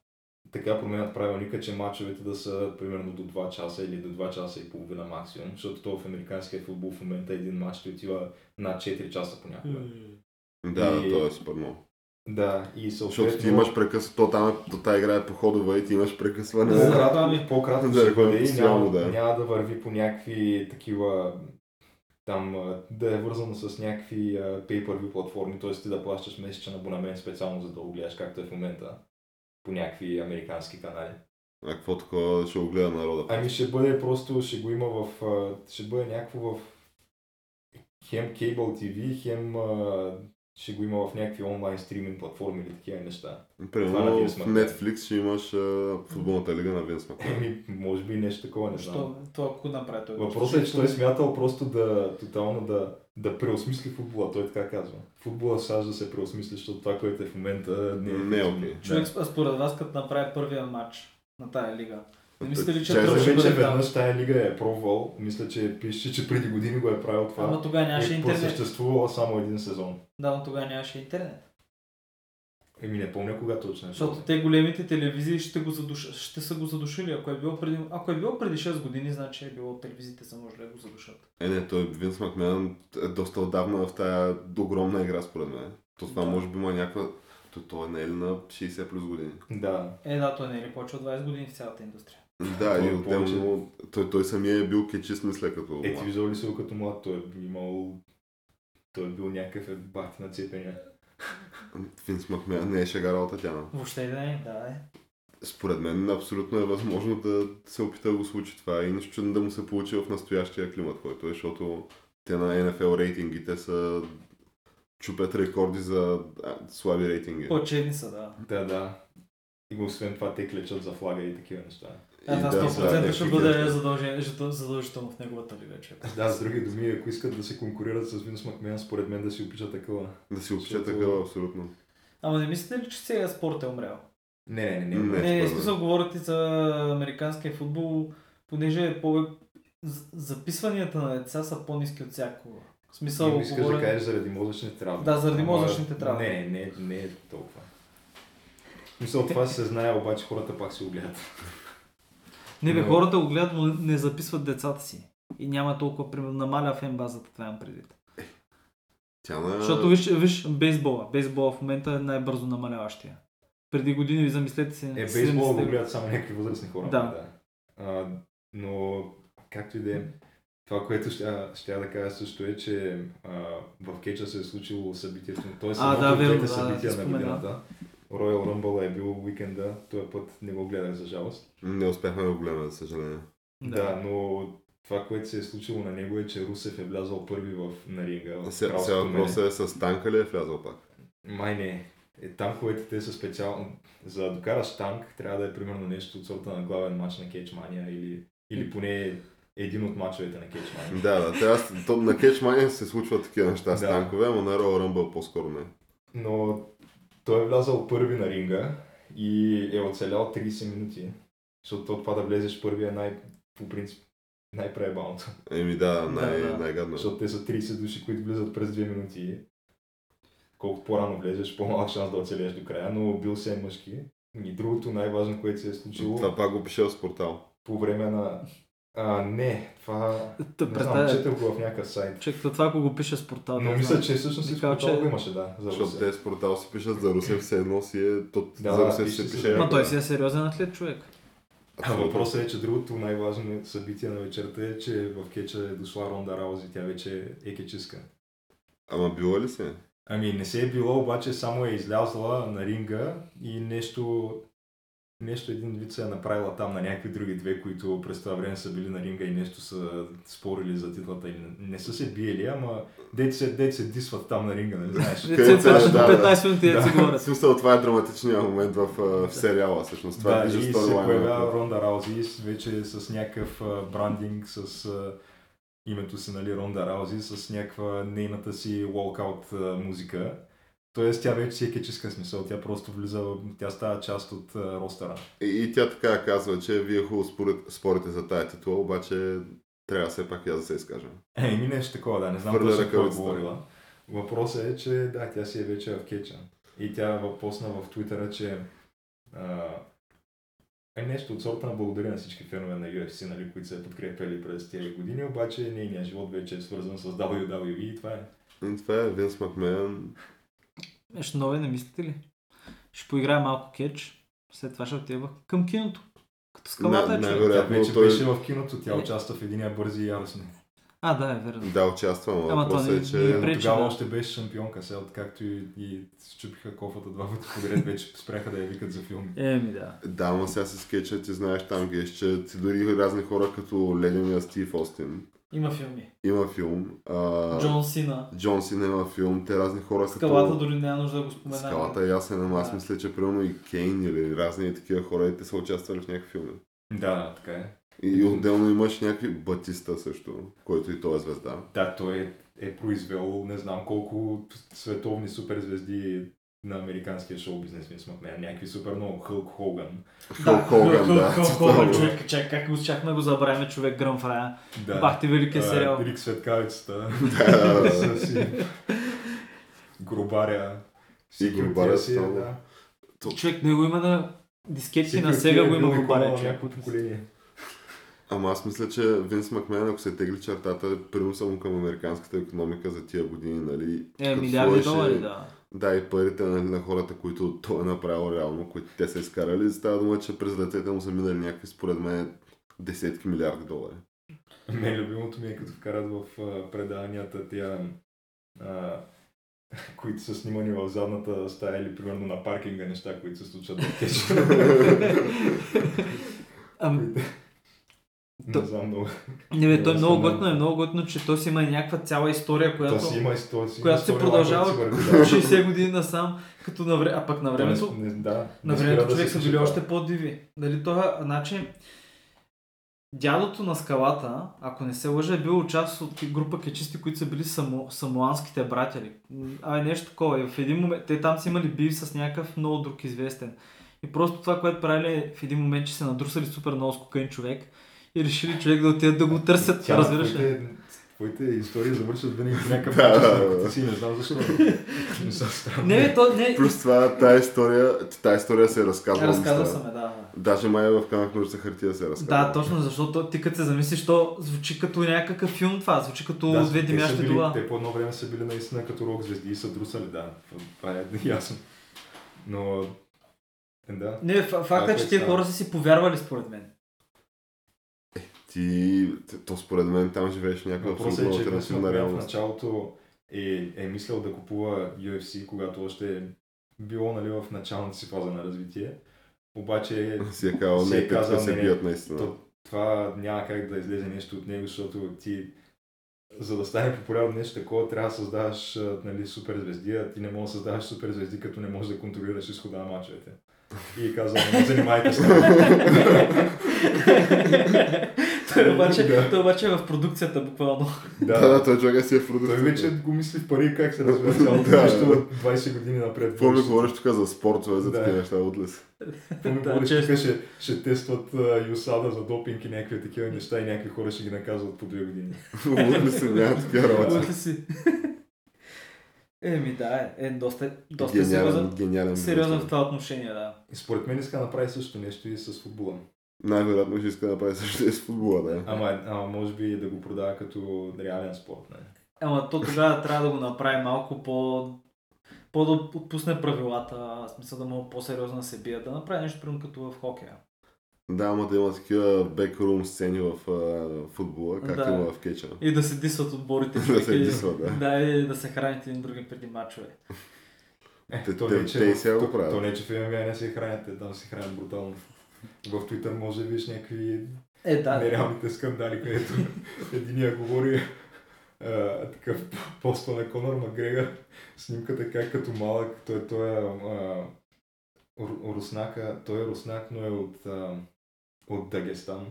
така променят правилника, че мачовете да са примерно до 2 часа или до 2 часа и половина максимум, защото то в американския футбол в момента един мач ти отива над 4 часа понякога. Да, да, И- то е супер много. Да, и съответно... Защото ти имаш прекъсване, то там е, то тази игра е по ходове и ти имаш прекъсване. Да. По-кратко, по-кратко Да, ще бъде и постоянно, няма, да. няма да върви по някакви такива там да е вързано с някакви pay-per-view платформи, т.е. ти да плащаш месечен абонамент специално за да го гледаш както е в момента по някакви американски канали. А какво такова ще го гледа народа? Ами ще бъде просто, ще го има в, ще бъде някакво в хем Cable TV, хем ще го има в някакви онлайн стриминг платформи или такива неща. Това на Примерно в. Netflix ще имаш а, футболната лига на Винс. Еми, може би нещо такова, не знам. Що, това ако направи той? Въпросът е, че той е смятал просто да тотално да, да преосмисли футбола. Той така казва. Футбола САЩ да се преосмисли, защото това, което е в момента не е, Не е окей. Човек, а според вас, като направи първия матч на тая лига, не мислите ли, че Чай, ще вече бъде веднъж тая лига е пробвал. Мисля, че пише, че преди години го е правил това. Ама тогава нямаше е интернет. просъществувала само един сезон. Да, но тогава нямаше интернет. Еми не помня кога точно е. Защото те големите телевизии ще, го задуш... ще са го задушили. Ако е било преди, ако е било преди 6 години, значи е било телевизиите са може да го задушат. Е, не, той Винс Макмен е доста отдавна в тая огромна игра, според мен. То това Да. може би има някаква... То, той не е ли на 60 плюс години? Да. Е, да, той не е ли повече от 20 години в цялата индустрия. Да, Той и е отделно... Той, той самия е бил кечист, мисля, като... Е, ти виждал ли си като млад? Той е имал... Той е бил някакъв е бахти на цепения. Винс Макмен не е шега работа тя. Въобще да е, да е. Според мен абсолютно е възможно да се опита да го случи това и нищо чудно да му се получи в настоящия климат, който е, защото те на NFL рейтингите са чупят рекорди за а, слаби рейтинги. По-чедни са, да. Да, да. И освен това те клечат за флага и такива неща. А, И това да, 100% да, ще да, бъде да. жето- задължително в неговата лига. че. Да, с други думи, ако искат да се конкурират с Винс Макмен, според мен да си опичат такова. Да си Защото- такава, абсолютно. Ама не мислите ли, че сега спорт е умрял? Не, не, не. Не. не. Не, в смисъл говорите за американския футбол, понеже е по... з- записванията на деца са по-низки от всякога. В смисъл, Ти искаш говоря- да кажеш заради мозъчните травми. Да, заради Ама мозъчните травми. Не, не, не е толкова. В Смисъл, това се знае, обаче хората пак си го гледат. Не бе, Но- хората го гледат, но не записват децата си. И няма толкова, примерно, намаля фен базата, това имам предвид. Тя на... Защото виж, виж бейсбола. Бейсбола в момента е най-бързо намаляващия. Преди години, ви замислете си. Е, 70-те бейсбола го гледат само някакви възрастни хора. Да. да. А, но, както и да е, това, което ще, ще да кажа също е, че а, в Кеча се е случило събитието, т.е. А, да, верно, да, събития ти на годината. Royal Rumble е бил уикенда, този път не го гледах за жалост. Не успяхме да го гледаме, за съжаление. Да. но това, което се е случило на него е, че Русев е влязал първи в, на ринга. Сега мене. въпросът е с танка ли е влязъл пак? Май не. Е, танковете те са специално. За да докараш танк, трябва да е примерно нещо от сорта на главен матч на Кетчмания или, или поне един от мачовете на Кетчмания. Да, да. Трябва, то, на Кетчмания се случват такива неща с Да. танкове, ама на Royal Rumble по-скоро не. Но той е влязал първи на ринга и е оцелял 30 минути. Защото то това да влезеш първи е най, по принцип най-преебалното. Еми да, най- Да, да. най-гадно. е. Защото те са 30 души, които влизат през 2 минути. Колкото по-рано влезеш, по-малък шанс да оцелеш до края, но бил се мъжки. И другото най-важно, което се е случило Това пак го пише в портал. по време на... А, не, това... Та, Не знам, четах го в някакъв сайт. Човек, това ако го пише с портал. Но да мисля, че всъщност и портала че- го имаше, да, за Защото те с портал си пишат за Русев, все едно си е... То, Да, за пише се пише... Ма той си е сериозен атлет, човек. А въпросът е, че другото най-важно събитие на вечерта е, че в кеча е дошла Ронда Раузи, тя вече е кечиска. Ама било ли се? Ами не се е било, обаче само е излязла на ринга и нещо, нещо един вид се е направила там на някакви други две, които през това време са били на ринга и нещо са спорили за титлата. Или не, не са се биели, ама дете се, дете се дисват там на ринга, нали знаеш? Деца Където това ще е, до да, 15 минути да си В говорят. смисъл, това е драматичният момент в, в сериала, всъщност. Това да, е и се появява Ронда Раузи вече с някакъв брандинг, с името си, нали, Ронда Раузи, с някаква нейната си walkout музика. Тоест тя вече си е кечиска смисъл, тя просто влиза, тя става част от а, ростера. И, и тя така казва, че вие хубаво спорите за тая титла, обаче трябва все пак аз да се изкажа. Е, ми нещо такова, да, не знам Хвърля точно какво е говорила. Въпросът е, че да, тя си е вече в кеча. И тя въпосна в Твитъра, че а, е нещо от сорта на благодаря на всички фенове на UFC, нали, които са я подкрепили през тези години, обаче нейният живот вече е свързан с WWE и това е. И това е Винс Макмен. Нещо нове, не мислите ли? Ще поиграе малко кетч, след това ще отива към киното. Като скалата е Не, човек. не, Тя вече той- беше в киното, тя Е. участва в единия бързи и яростни. А, да, е верно. Да, участва, но Ама то въпросът не- е, не че... пречи. Тогава да. още беше шампионка, сега откакто и, и счупиха кофата два пъти подред, вече спряха да я викат за филми. Еми да. Да, ама сега се скетча, ти знаеш там гещат, си дори разни хора като ледения Стив Остин. Има филми. Има филм. А, Джон Сина. Джон Сина има филм, те разни хора като... Скалата дори няма нужда да го споменаваме. Скалата е ясен, ама аз мисля, че примерно и Кейн или разни такива хора, и те са участвали в някакви филми. Да, да, така е. И отделно имаш някакви Батиста също, който и той е звезда. Да, той е, е произвел не знам колко световни суперзвезди на американския шоу бизнес, ми смъкне. Някакви супер много Хълк Хоган. Халк Хоган, да. Тотално. Хоган, човек, чак, как успяхме го забравим, човек Гръм Фрая. Да. Бахте великия сериал. Рик Светкавицата. Да, да, да. С си Грубаря. И Грубаря си, става. да. Човек, него има на дискетки на сега го има го икона баре, на човек. някакво поколение. Ама аз мисля, че Винс Макмен, ако се тегли чертата, приноса му към американската економика за тия години, нали? Е, милиарди долари, да. Да, и парите нали, на хората, които той е направил реално, които те са изкарали, става дума, че през децете му са минали някакви, според мен, десетки милиарди долари. Мен любимото ми е като вкарат в а, предаванията тия, а, които са снимани в задната стая или примерно на паркинга неща, които се случват в. Ами, Не знам много. Не, бе, той е много съм готино, е много. готино, че той си има някаква цяла история, То която, си има история. си която се продължава която си върви, да. 60 години насам, като на време, а пък на времето, Не- Да, на времето човек са били още по-диви. Дали това, значи, дядото на скалата, ако не се лъжа, е бил част от група кечисти, които са били само, самоанските братя. А нещо такова. И в един момент, те там са имали бив с някакъв много друг известен. И просто това, което правили е в един момент, че се надрусали супер много с кокаин човек и решили човек да отидат да го търсят, Тя, разбираш ли? твоите- истории завършват винаги по някакъв Да, начин, си не знам защо. Не са странни. Не, то не. Плюс това, тая история, тая история се е разказвала. Разказва ме, да. да. Даже май в камък ножица хартия се е разказва. Да, точно, защото ти като се замислиш, то звучи като някакъв филм това, звучи като Да, две димящи дола. Те по едно време са били наистина като рок звезди и са друсали, да. Това е ясно. Но, е, да. Не, фа- факта е, Това че става. хора са си повярвали според мен. Ти, то според мен там живееш някаква е, абсолютно альтернативна Макмен в реалност. началото е, е мислял да купува UFC, когато още е било нали, в началната си фаза на развитие. Обаче Си е казал, си е казал, се бият наистина. то, това няма как да излезе нещо от него, защото ти за да стане популярно нещо такова, трябва да създаваш нали, супер звезди, а ти не можеш да създаваш супер звезди, като не можеш да контролираш изхода на мачовете. И казвам, не занимайте се. той, обаче, Да. той обаче е в продукцията буквално. Да, да, той човек си е в Той продукцията. вече го мисли в пари как се развива цялото Да, нещо да. от 20 години напред. Какво ми говориш тук за спортове, за Да. такива неща, отлес? Какво ми Да, говориш, тук ще, ще тестват uh, ЮСАДА за допинг и някакви такива неща и някакви хора ще ги наказват по две години. Отлес се няма такива работи. Си. Еми да, е, е доста, доста Гениален, сериозен, гениален. сериозен в това отношение, да. И според мен иска да направи също нещо и с футбола. Най-вероятно ще иска да прави също и с футбола, да. Ама, ама може би да го продава като реален спорт. Не? Ама то тогава трябва да го направи малко по... по да отпусне правилата, в смисъл да му по-сериозно да се бият, да направи нещо примерно като в хокея. Да, ама да има такива бекрум сцени в а, футбола, както Да. има в кеча. И да се дисват отборите. Да се дисват, да. Да, и да се хранят един други преди мачове. Е, Те- то те- не, че, те и в- сега го правят. То не, че в ММА не се хранят, те там се хранят брутално. В Twitter може да видиш някакви Е, да. нереалните скандали, където единия говори а, такъв поства на Конор Макгрегор, снимката как като малък, той, той е а, ру- руснака, той е руснак, но е от, а, от Дагестан.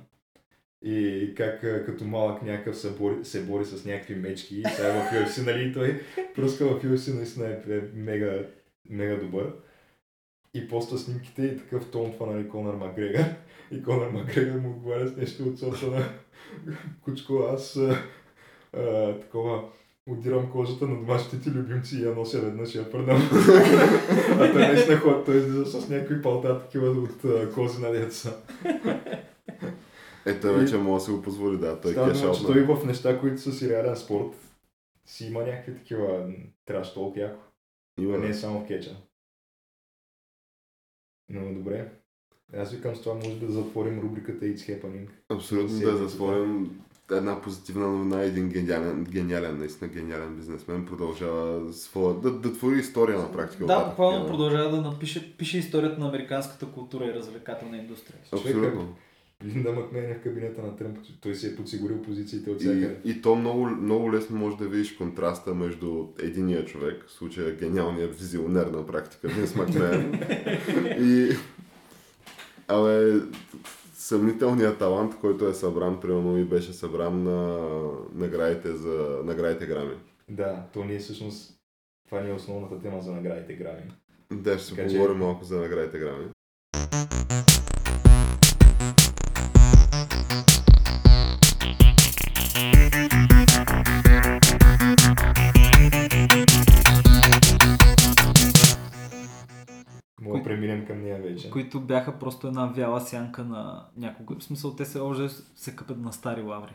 И как като малък някакъв се бори, се бори с някакви мечки и сега в UFC, нали, той пръска в UFC, наистина е, е мега, мега добър. И поста снимките и такъв тон това, нали, Конор Макгрегор. И Конор Макгрегор му отговаря с нещо от сорта на Кучко, аз а, а, такова удирам кожата на домашните ти любимци и я нося веднъж и я предам. а той наистина ход, той излиза с някакви палта такива от а, кози на деца. Е, той вече може да си го позволи, да. Той Става кеш дума, че той в неща, които са си реален спорт, си има някакви такива траш толкова яко. Има, Не е само в кеча. Но добре. Аз викам с това може би да затворим рубриката It's Happening. Абсолютно да Седмицата. затворим една позитивна новина. Един гениален, гениален, наистина гениален бизнесмен продължава своя, да, да твори история на практика. Да, буквално продължава да напише пише историята на американската култура и развлекателна индустрия. Абсолютно. Линда Макмен е в кабинета на Тръмп. Той си е подсигурил позициите от И, всякъде. и то много, много лесно може да видиш контраста между единия човек, в случая гениалният визионер на практика, Винс Макмен, и абе, съмнителният талант, който е събран, примерно и беше събран на наградите за наградите Грами. Да, то ние всъщност това ни е основната тема за наградите Грами. Да, ще Така че- поговорим малко за наградите Грами. Вече. Които бяха просто една вяла сянка на някого. В смисъл, те се още се къпят на стари лаври.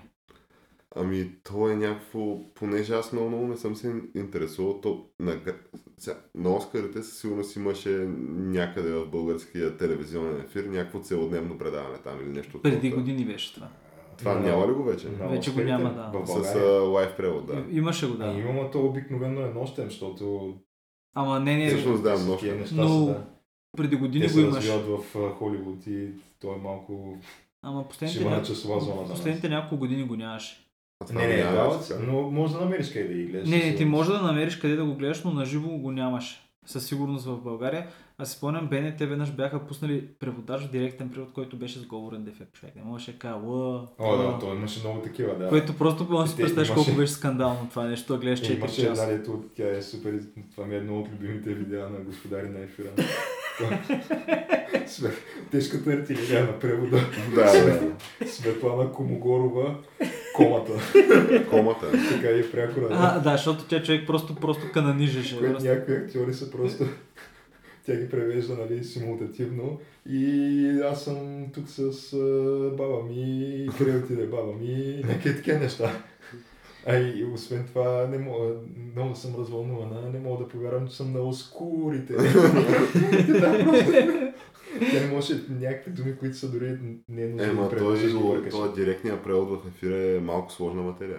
Ами, то е някакво, понеже аз много, много не съм се интересувал, то на, на Оскарите със сигурност имаше някъде в българския телевизионен ефир някакво целодневно предаване там или нещо. Преди сорта. години беше това. Това На- няма ли го вече? на Вече го няма, да. В С лайв превод, да. И- Имаше го, Да. да. Има, но то обикновено е нощен, защото Ама не, не, Всъщност, да, нощен. неща Но са, да. Преди години Те го имаш. развиват в Холивуд и то е малко Ама последните, ня... часова зона последните няколко години го нямаше. Не, не, да но може да намериш къде да ги гледаш. Не, не, ти може да намериш къде да го гледаш, но на живо го нямаше. Със сигурност в България. А си спомням, БНТ веднъж бяха пуснали преводач, директен превод, който беше с говорен дефект човек. Не можеше да кажа ла, О, да, ла. то имаше много такива, да. Което просто може да си Те представиш имаше- колко беше скандално това нещо, да гледаш Е, 4 Имаше часа. една дето, тя е супер, това ми е едно от любимите видеа на господари на ефира. Све- Тежката артилерия на превода. Да, да. Светлана Комогорова, комата. Комата. Така и прякора. А, да, защото тя човек просто, просто кананижеше. Просто. някакви актьори са просто... Тя ги превежда, нали, симултативно. И аз съм тук с а, баба ми, къде отиде баба ми, някакви такива неща. А и освен това, не мога, много съм развълнувана, не мога да повярвам, че съм на оскурите. Тя не може някакви думи, които са дори не е нужно Ема, превеждаш да бъркаш. той директният превод в ефира е малко сложна материя.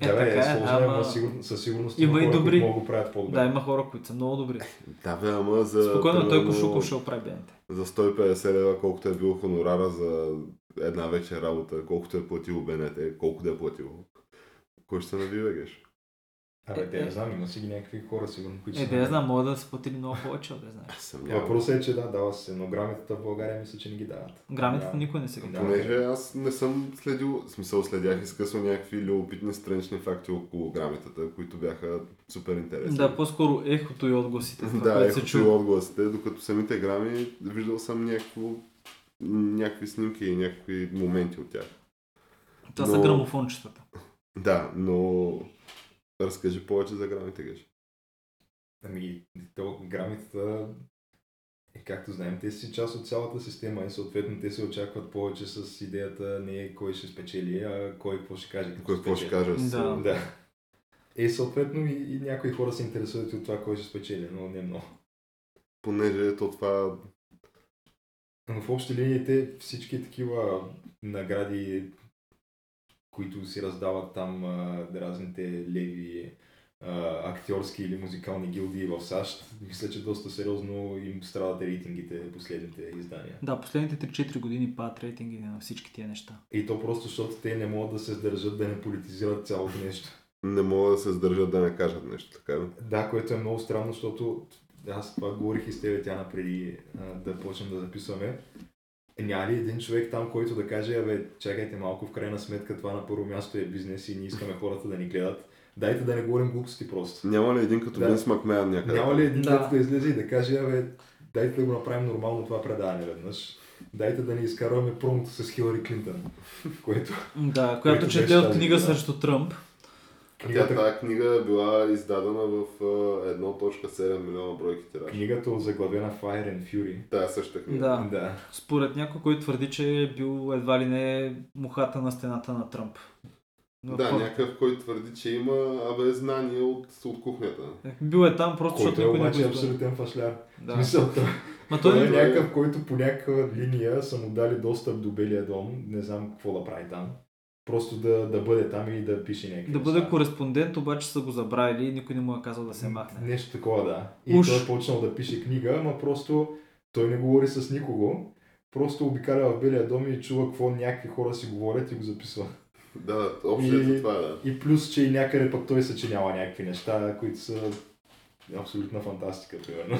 Е, Да, бе, така е е, сложно, ама- сигурно, със сигурност Има и хора, добри. които могат да го правят по-добре. Да, има хора, които са много добри. Да, бе, ама за... Спокойно, той Кошуков ще оправи БНТ. За 150 лева, колкото е бил хонорара за една вечер работа, колкото е платило БНТ, колко да е платило. Кой ще се навива, геш? Абе, те не знам, има си ги някакви хора, сигурно, които Е, са- да я знам, могат да са платили много повече, да знаеш. Въпросът е, че да, дава се, но грамотата в България мисля, че не ги дават. Грамотата Да. никой не се ги Да. Понеже аз не съм следил, в смисъл следях изкъсно някакви любопитни странични факти около грамотата, които бяха супер интересни. Да, по-скоро ехото и отгласите. да, се ехото и отгласите, докато самите грами виждал съм някакво, някакви снимки и някакви моменти от тях. Това са грамофончетата. Да, но разкажи повече за грамите, геш. Ами, то, грамотата, е, както знаем, те си част от цялата система и съответно те се очакват повече с идеята не кой ще спечели, а кой какво ще каже. Кой какво ще каже? с- Да. Да. И съответно и, и някои хора се интересуват от това кой ще спечели, но не много. Понеже то това Но в общи линии те всички такива награди, които си раздават там а, разните леви а, актьорски или музикални гилдии в САЩ, мисля, че доста сериозно им страдат рейтингите последните издания. Да, последните 3-4 години падат рейтинги на всички тия неща. И то просто защото те не могат да се сдържат да не политизират цялото нещо. не могат да се сдържат да не кажат нещо, така? Да, което е много странно, защото аз това говорих и с тебе, Тяна, преди а, да почнем да записваме. Няма ли един човек там, който да каже, абе, чакайте малко, в крайна сметка това на първо място е бизнес и ние искаме хората да ни гледат. Дайте да не говорим глупости просто. Няма ли един като Да. Винс Макмеян някъде? Няма ли един Да. да. да излезе и да каже, абе, дайте да го направим нормално това предаване веднъж. Дайте да ни изкарваме промото с Хилари Клинтън. Което Да, която чете от книга година. срещу Тръмп. Тя, книгата, тази книга е била издадена в а, 1.7 милиона бройки тираж. книгата от заглавена Fire and Fury. Тая същата книга. Да. Да. Според някой, който твърди, че е бил едва ли не мухата на стената на Тръмп. Но Да, пък- някакъв, който твърди, че има абе, знания от, от кухнята. Бил е там просто, Който защото е никой не обаче избра. абсолютен фашляр. Да. Смисъл, Ма той той е не... не- някакъв, който по някаква линия са му дали достъп до Белия дом, не знам какво да прави там. Просто да, да бъде там и да пише някакви Да бъде неща. кореспондент, обаче са го забравили и никой не му е казал да се махне. Нещо такова, да. И Уж. той е почнал да пише книга, ама просто той не говори с никого. Просто обикаля в Белия дом и чува какво някакви хора си говорят и го записва. Да, общо И- е това, да. И плюс, че и някъде пък той съчинява някакви неща, които са абсолютна фантастика, примерно.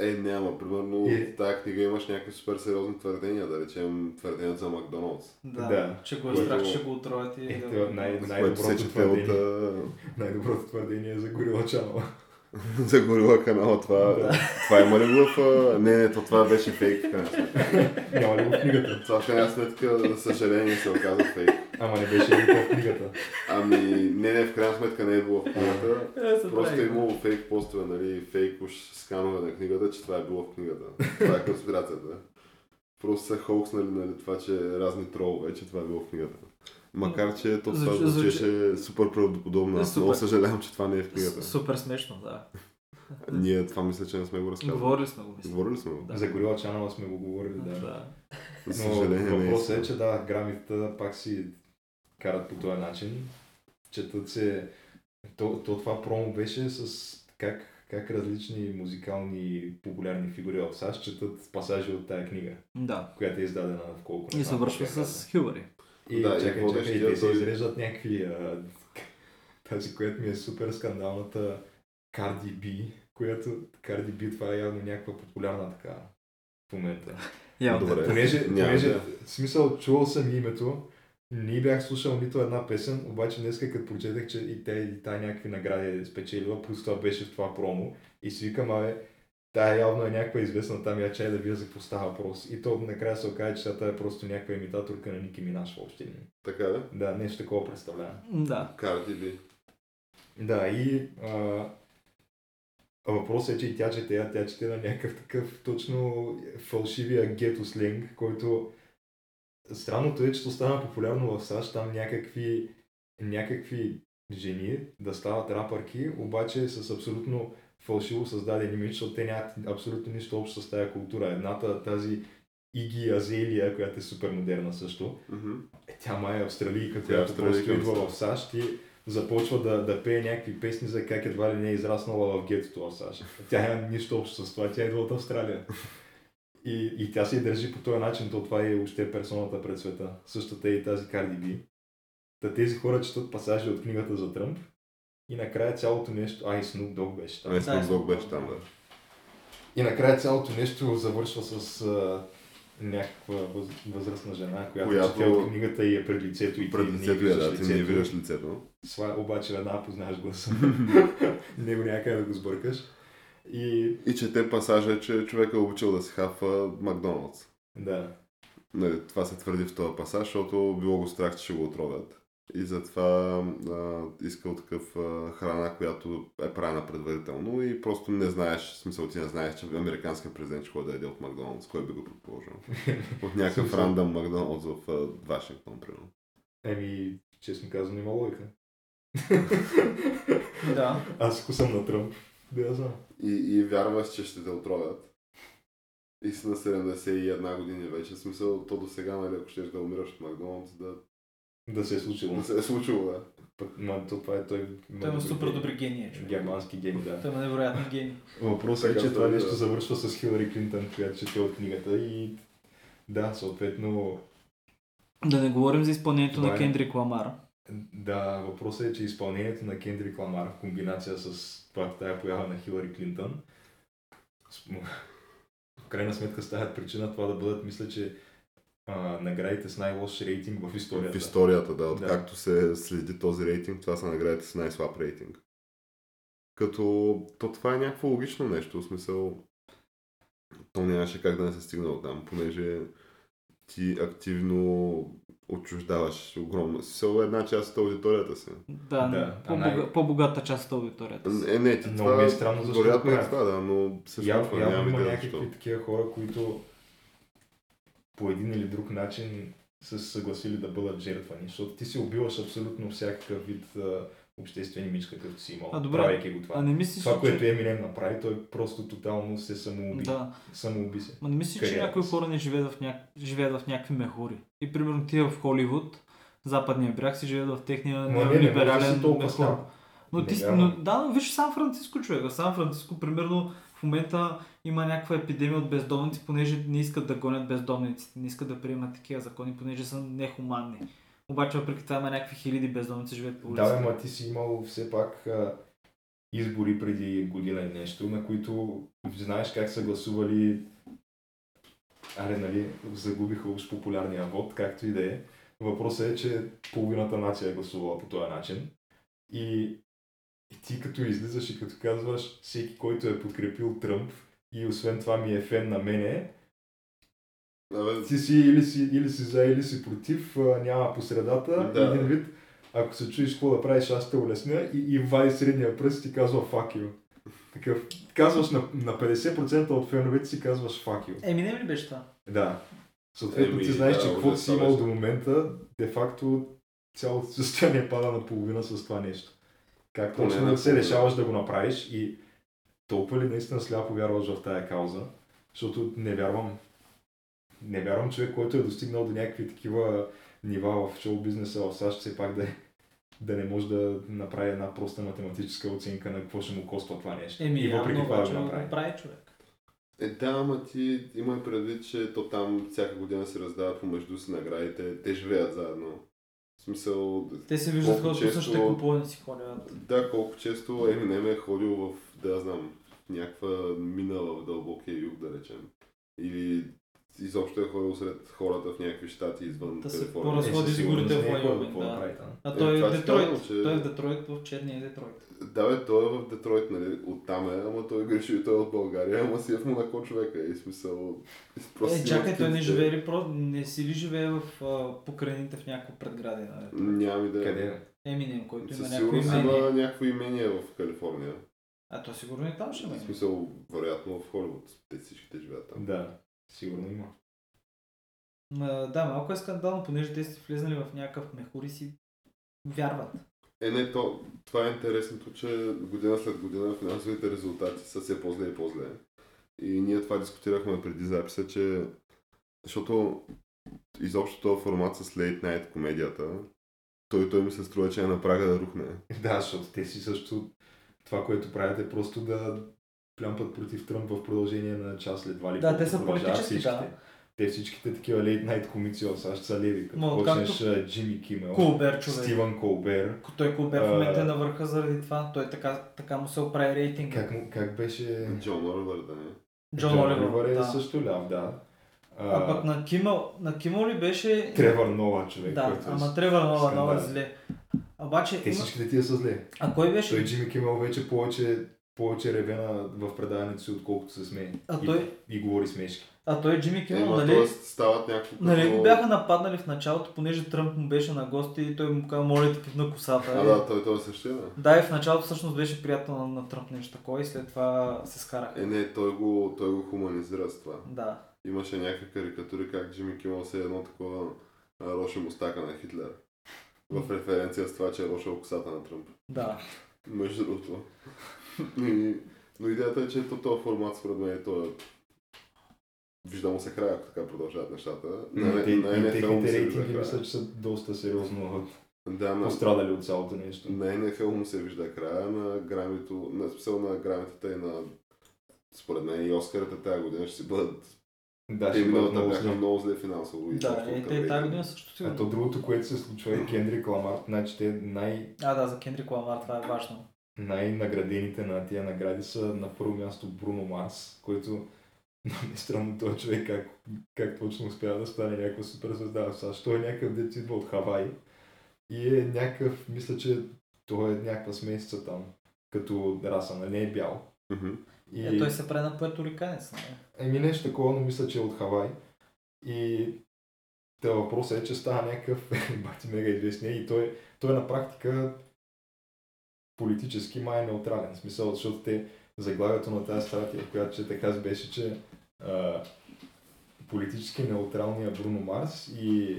Е, няма. Примерно И- в тази книга имаш някакви супер сериозни твърдения, да речем твърденията за Макдоналдс. Да, Да. че го е страх, че ще го отроят и Е, да... най- най-доброто чете твърдение. от а, Най-доброто твърдение е за горила чанала. за горила канала. Това, Да. това има ли го в... Не, не, то това беше фейк в крайна сметка. Няма ли го в книгата? Това в крайна сметка, за съжаление, се оказа фейк. Ама не беше ли в книгата? Ами, не, не, в крайна сметка не е било в книгата. Е, Просто е имало фейк постове, нали, фейк уж сканове на книгата, че това е било в книгата. Това е конспирацията. Просто са хоукснали, нали, това, че разни тролове, че това е било в книгата. Макар, че то това звучеше супер правдоподобно. Аз много съжалявам, че това не е в книгата. Супер смешно, да. Ние това мисля, че не сме го разказали. Говорили сме го, мисля. Говорили сме го. Да. За горила чанала сме го говорили, да. Да. Но е. въпросът е, че да, грамите пак си карат по този начин. Четат се... То, то това промо беше с как как различни музикални популярни фигури в САЩ четат пасажи от тая книга, Да. която е издадена в колко не И завършва е с Хюбари. И Да, и чакай, водещия чакай, те се изреждат някакви... А, тази, която ми е супер скандалната Cardi B, която Cardi B това е явно някаква популярна така в момента. Явно. Добре. Понеже, Няма понеже да. смисъл, чувал съм името, не бях слушал нито една песен, обаче днес като прочетах, че и те и тая някакви награди е спечелила, плюс това беше в това промо и си викам, абе, тая явно е някаква известна там, я чай да вие за какво става въпрос. И то накрая се оказа, че тя е просто някаква имитаторка на Ники Минаш въобще. Така да? Да, нещо такова представлява. Да. Карди би. Да, и а, а въпросът е, че и тя чете, а тя чете на някакъв такъв точно фалшивия гето сленг, който странното е, че стана популярно в САЩ, там някакви, някакви жени да стават рапърки, обаче с абсолютно фалшиво създаден имидж, защото те нямат абсолютно нищо общо с тази култура. Едната, тази Иги Азелия, която е супер модерна също, е, тя май е австралийка, Тя е която просто австралийка, идва в САЩ и започва да, да пее някакви песни за как едва ли не е израснала в гетото в САЩ. Тя няма нищо общо с това, тя идва от Австралия. И, и тя се и държи по този начин, то това е още персоната пред света. Същата е и тази Карди Би. Та тези хора четат пасажи от книгата за Тръмп и накрая цялото нещо... А, и Snoop Dogg беше там. Ай, Да, Snoop Dogg Snoop беше там, да. И накрая цялото нещо завършва с а, някаква въз, възрастна жена, която, Която- чете от книгата и е пред лицето и Пред ти не лицето да, ти не лицето. виждаш лицето. Сва, обаче веднага познаваш гласа. Него някъде да го сбъркаш. И И че те пасажа, че човек е обичал да си хапва Макдоналдс. да, Нали, това се твърди в този пасаж, защото било го страх, че ще го отровят. И затова а, искал такъв а, храна, която е правена предварително и просто не знаеш, в смисъл ти не знаеш, че американският президент ще ходи да яде от Макдоналдс, кой би го предположил. От някакъв рандъм Макдоналдс в а, Вашингтон, примерно. еми, честно казвам, има логика. Да. Аз ако съм на Тръмп, да знам. И, и вярваш, че ще те отровят. И си на 71 години вече. В смисъл, то до сега, нали, ако щеш да умираш от Макдоналдс, да, Да се е случило. да се е случило, да. Пък, ма, то това е той. Той има супер добри човек. Германски гений, да. Той има невероятни гении. Въпросът е, че това да, нещо завършва с Хилари Клинтън, която чете от книгата и да, съответно Да не говорим за изпълнението Това на е. Кендрик Ламар. Да, въпросът е, че изпълнението на Кендрик Ламар в комбинация с това, тая поява на Хилари Клинтън, в крайна сметка стават причина това да бъдат, мисля, че а, наградите с най-лош рейтинг в историята. В историята, да. Да. Откакто се следи този рейтинг, това са наградите с най-слаб рейтинг. Като то това е някакво логично нещо, в смисъл то нямаше как да не се стигне от там, понеже ти активно отчуждаваш огромно. В смисъл една част от аудиторията си. Да, Да, по-бога, най- по-богата част от аудиторията си. Е, не, ти Много това ми е странно защо вероятно го е правят. това, да, но се Яв, явно нямам има идея някакви защо. такива хора, които по един или друг начин са се съгласили да бъдат жертвани, защото ти си убиваш абсолютно всякакъв вид а, обществени мич, какъвто си имал, А, добре. правейки го това. А не мислиш, Това, ли, което че... Еминем направи, той просто тотално се самоуби. Да. Самоуби се. Ма не мислиш, че Кариерата някои хора не живеят в, няк... живеят в някакви мехури. И примерно тия в Холивуд, западния бряг си живеят в техния Ма не, не неолиберален мехур. сляп. Но Не ти, но, да, но виж Сан Франциско, човек. Сан Франциско, примерно, в момента има някаква епидемия от бездомници, понеже не искат да гонят бездомниците, не искат да приемат такива закони, понеже са нехуманни. Обаче, въпреки това има някакви хиляди бездомници живеят по Да, улицата. бе, ма ти си имал все пак а, избори преди година и нещо, на които знаеш как са гласували аре, нали, загубиха уж популярния вод, както и да е. Въпросът е, че половината нация е гласувала по този начин. И, и ти като излизаш и като казваш всеки, който е подкрепил Тръмп и освен това ми е фен на мене, Абе, ти си или си, или си за, или си против, няма по средата, Да. един вид, ако се чуеш какво да правиш, аз те улесня и, и вади средния пръст и ти казва fuck you. Такъв, казваш на, на 50% от феновете си казваш fuck you. Еми, не ли беше това? Да. Съответно Еми, ти знаеш, да, че каквото си имал до момента, де факто цялото състояние пада на половина с това нещо. Как точно да се решаваш да го направиш и толкова ли наистина сляпо вярваш в тая кауза, защото не вярвам, не вярвам човек, който е достигнал до някакви такива нива в шоу бизнеса в САЩ, все пак да е да не може да направи една проста математическа оценка на какво ще му коства това нещо. Еми, и въпреки това да го направи. прави човек. Е, да, ама ти имай предвид, че то там всяка година се раздават помежду си наградите, те живеят заедно. В смисъл, Те се виждат хората често- същите купони си ходят. да, колко често Eminem е ходил в, да знам, в някаква мина в дълбокия юг, да речем. Или изобщо е ходил сред хората в някакви щати извън Да се Калифорния. пораз- разходи със с горите в е какво да. А Е, той е в Детройт. че- Той е в Детройт, в черния Детройт. Да, бе, той е в Детройт, нали, оттам е, ама той греши и той е от България, ама си е в Монако човека и смисъл... просто Е, чакай, той не живее ли про... не си ли живее в покрайните в някакво предградие? Нали? Нямам идея. Къде е? Еминем, който има Със някакво имение. има някакво имение в Калифорния. А то сигурно и там ще има. В смисъл, вероятно в Холивуд. Те всичките живеят там. Да, сигурно има. Ма, да, малко е скандално, понеже те си влезнали в някакъв мехур и си вярват. Е, не, то, това е интересното, че година след година финансовите резултати са все по-зле и по-зле. И ние това дискутирахме преди записа, че защото изобщо този формат с Late Night комедията, той, той ми се струва, че е на прага да рухне. Да, защото те си също това, което правят е просто да плямпат против Тръмп в продължение на час след два ли. Да, те са политически, да. Те всичките такива late night комици в САЩ са леви. Като Ма, почнеш както- а, Джимми Кимел, Колбер, човек. Стивън Колбер. Той Колбер в А, момента е на върха заради това. Той така, така му се оправи рейтинга. Как, му- как беше... Джон Оливър, да не. Джон Оливър. е да. също ляв, да. А пък на Кимъл, на Кимъл ли беше... Тревър Нова човек. Да, който е ама Тревър Нова, е зле. Обаче Те има... всичките тия са зле. А кой беше? Той Джимми Кимел вече повече, повече реве на, в предаването си, отколкото се смее. А и, той- и говори смешки. А той Джимми Кимъл, Ема, нали? стават някакво Нали го бяха нападнали в началото, понеже Тръмп му беше на гости и той му каза, моля ти пипна косата. А, да, той, той е същия, да. Да, и в началото всъщност беше приятел на, на Тръмп нещо такова и след това се скараха. Е, не, той го, той го хуманизира с това. Да. Имаше някакви карикатури как Джимми Кимъл се е едно такова роше мустака на Хитлер. В референция с това, че е рошил косата на Тръмп. Да. Между другото. И, но идеята е, че то, този формат според мен е той Вижда му се края, ако така продължават нещата. На, Те- на, и NFL му се рейтинги мисля, че са доста сериозно Да, на, пострадали от цялото нещо. на NFL му се вижда края, на грамито, на смисъл на грамотата и на според мен и Оскарите тази година ще си бъдат Да, Те ще бъдат много бяха зле. много зле финансово. и Да, към те тази година също А сигурно. то другото, което се случва е Кендрик Ламар, значи те най- А, да, за Кендрик Ламар това е важно. Най-наградените на тия награди са на първо място Бруно Марс, който много е странно този човек как, как точно успява да стане някаква супер звезда в САЩ. Той е някакъв дет идва от Хавай и е някакъв, мисля, че той е някаква смесица там, като раса, нали не е бял. Мгм. И... Е, той се прави на пуерториканец, нали? Еми нещо такова, но мисля, че е от Хавай. И Та въпросът е, че става някакъв бати мега известния и той, той на практика политически май е неутрален. В смисъл, защото те заглавието на тази стратия, която че така беше, че а, политически неутралния Бруно Марс и,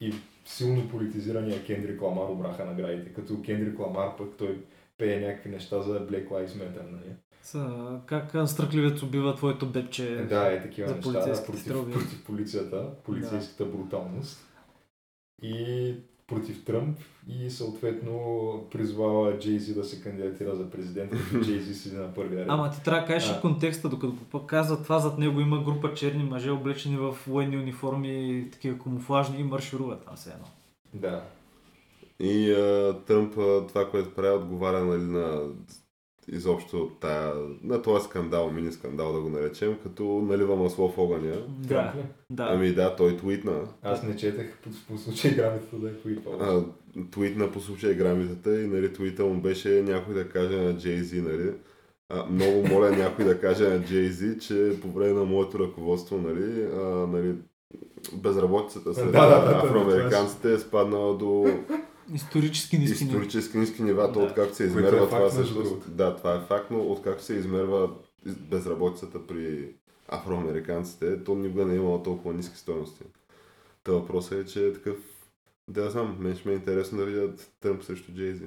и силно политизирания Кендрик Ламар обраха наградите. Като Кендрик Ламар пък той пее някакви неща за Black Lives Matter, нали? Са, как а, страхливец убива твоето бебче. Да, е такива за неща да, против, против полицията, полицейската бруталност и против Тръмп и съответно призвава Джейзи да се кандидатира за президент, като Джейзи седи на първия ред. Ама ти трябва да кажеш А. и контекста, докато го пък казва това, зад него има група черни мъже, облечени в военни униформи, такива камуфлажни и маршируват там все едно. Да. И а, Тръмп това, което прави, отговаря нали, на изобщо тая, на този скандал, мини скандал да го наречем, като налива масло в огъня. Да, да. Ами да, той твитна. Аз не четах по, по случай грамотата да е твитвал. А, твитна по случай грамитата и нали, твита му беше някой да каже на Jay-Z, нали, а, много моля някой да каже на Jay-Z, че по време на моето ръководство, нали, а, нали безработицата сред Да, да, да, да, афроамериканците е спаднала до Исторически ниски нива. исторически ниски нива, то Да. откакто се Което измерва е това също. Да, това е факт, но откакто се измерва безработицата при афроамериканците, то никога не е имало толкова ниски стоености. Та въпросът е, че е такъв... Да, знам, мен ще ми е интересно да видят Тръмп срещу Джейзи.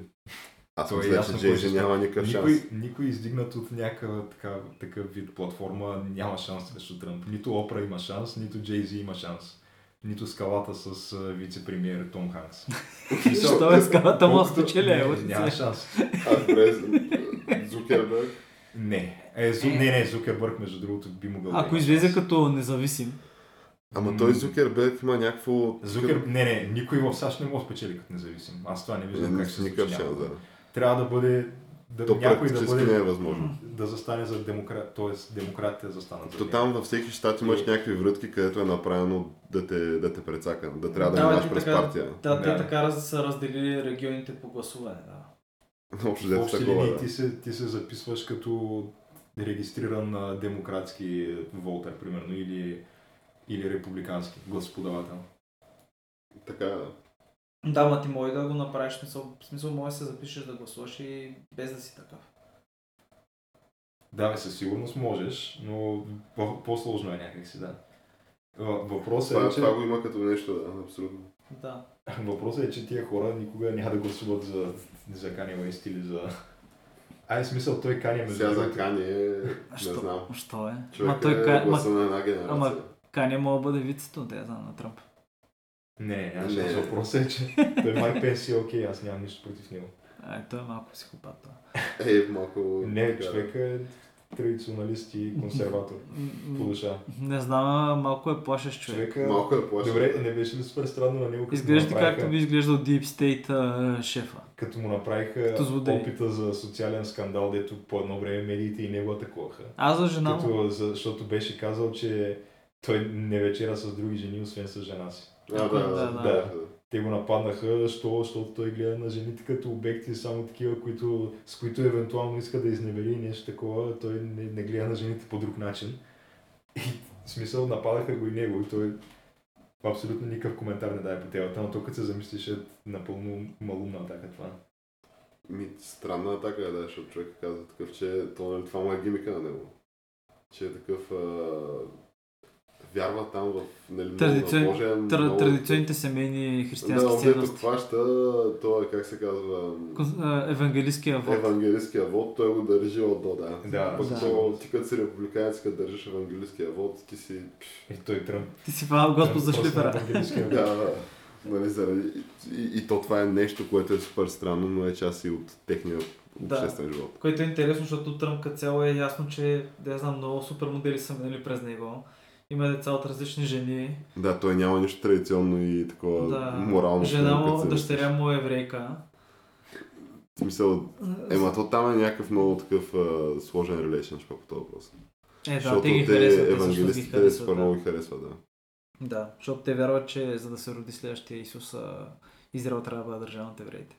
Аз То е мисля, че Джейзи няма никакъв шанс. Никой, никой издигнат от някакъв така, такъв вид платформа няма шанс срещу Тръмп. Нито Опра има шанс, нито Джейзи има шанс. Нито скалата с вице-премьер Том Ханкс. Що е скалата му ево, няма шанс. А, добре, Зукерберг. Не. Е, Зу... не, не, Зукербърг, между другото, би могъл да Ако излезе като независим, Ама той Зукерберг има някакво... Зукер... Не, не, никой в САЩ не може да спечели като независим. Аз това не виждам как се случи. Трябва да бъде... Да, То някой да бъде... не е възможно. Да застане за демократ, т.е. демократите да застанат за То там във всеки щат имаш И- някакви врътки, където е направено да те, да те прецака, да трябва да, Да, минаш ти през така- партия. да, те Да. така раз- са разделили регионите по гласуване. Да. Общо взето такова, да. ти се, ти се записваш като регистриран демократски волтер, примерно, или, или републикански гласоподавател. Така, да. Ма ти може да го направиш, в смисъл, в смисъл може да се запишеш да гласуваш и без да си такъв. Да, бе, със сигурност можеш, но по- по-сложно е някакси, да. Въпросът Това, е, че... това го има като нещо, да, абсолютно. Да. Въпросът е, че тия хора никога няма да гласуват за, за Kanye West или за... Ай, смисъл, той Kanye между Сега за Кани е, не Що? знам. Що е? Човек Ма той е ка... гласа ма, на една генерация. ама- Кане мога да бъде вицето, да я знам на Тръмп. Не, няма Не. Въпросът е, че той Майк Пенс е окей, аз нямам нищо против него. Ай, той е малко психопат. това. Е, малко... Не, човек е традиционалист и консерватор по душа. Не знам, малко е плашещ човек. Човека... Малко е плашен. Добре, не беше ли супер странно на него, като, Изглежда направиха, както би изглеждал Deep State а, шефа. като му направиха опита за социален скандал, дето по едно време медиите и него атакуваха. Аз за жена му. Като, за, защото беше казал, че той не вечера с други жени, освен с жена си. Да, да, Да, да. да. Те го нападнаха, що, защото той гледа на жените като обекти, само такива, които, с които евентуално иска да изневери нещо такова. Той не, не гледа на жените по друг начин. И в смисъл нападаха го и него и той абсолютно никакъв коментар не даде по темата, но тук се замислиш е напълно малумна атака това. Ми, странна атака е, да, защото човек казва такъв, че то, нали, това му е гимика на него. Че е такъв... А... Вярва там в нали, много Традицион- на Божия, Тра, много- традиционните семейни Да, християнски дето ценности. хваща, това е, как се казва, Евангелистския вод. евангелистския вод, той го държи от до, да. Да, Пък да. то, ти като си републиканец, като държиш евангелистския вод, ти си... И той Тръмп. Ти си фанал Господ за евангелиския Да, да. Нали, заради... И, и, то това е нещо, което е супер странно, но е част и от техния Да. обществен живот. Което е интересно, защото Тръмп като цяло е ясно, че да я знам, много супер модели са минали през него. Има деца от различни жени. Да, той няма нищо традиционно и такова Да. морално. Жена му, дъщеря му е еврейка. В смисъл, ема то там е някакъв много такъв а, сложен relationship по този въпрос. Е, да, Защото те ги харесват. те ги евангелистите, харесват, супер да. много ги харесват, да. Да, защото те вярват, че за да се роди следващия Исус, Израел трябва да бъде държава от евреите.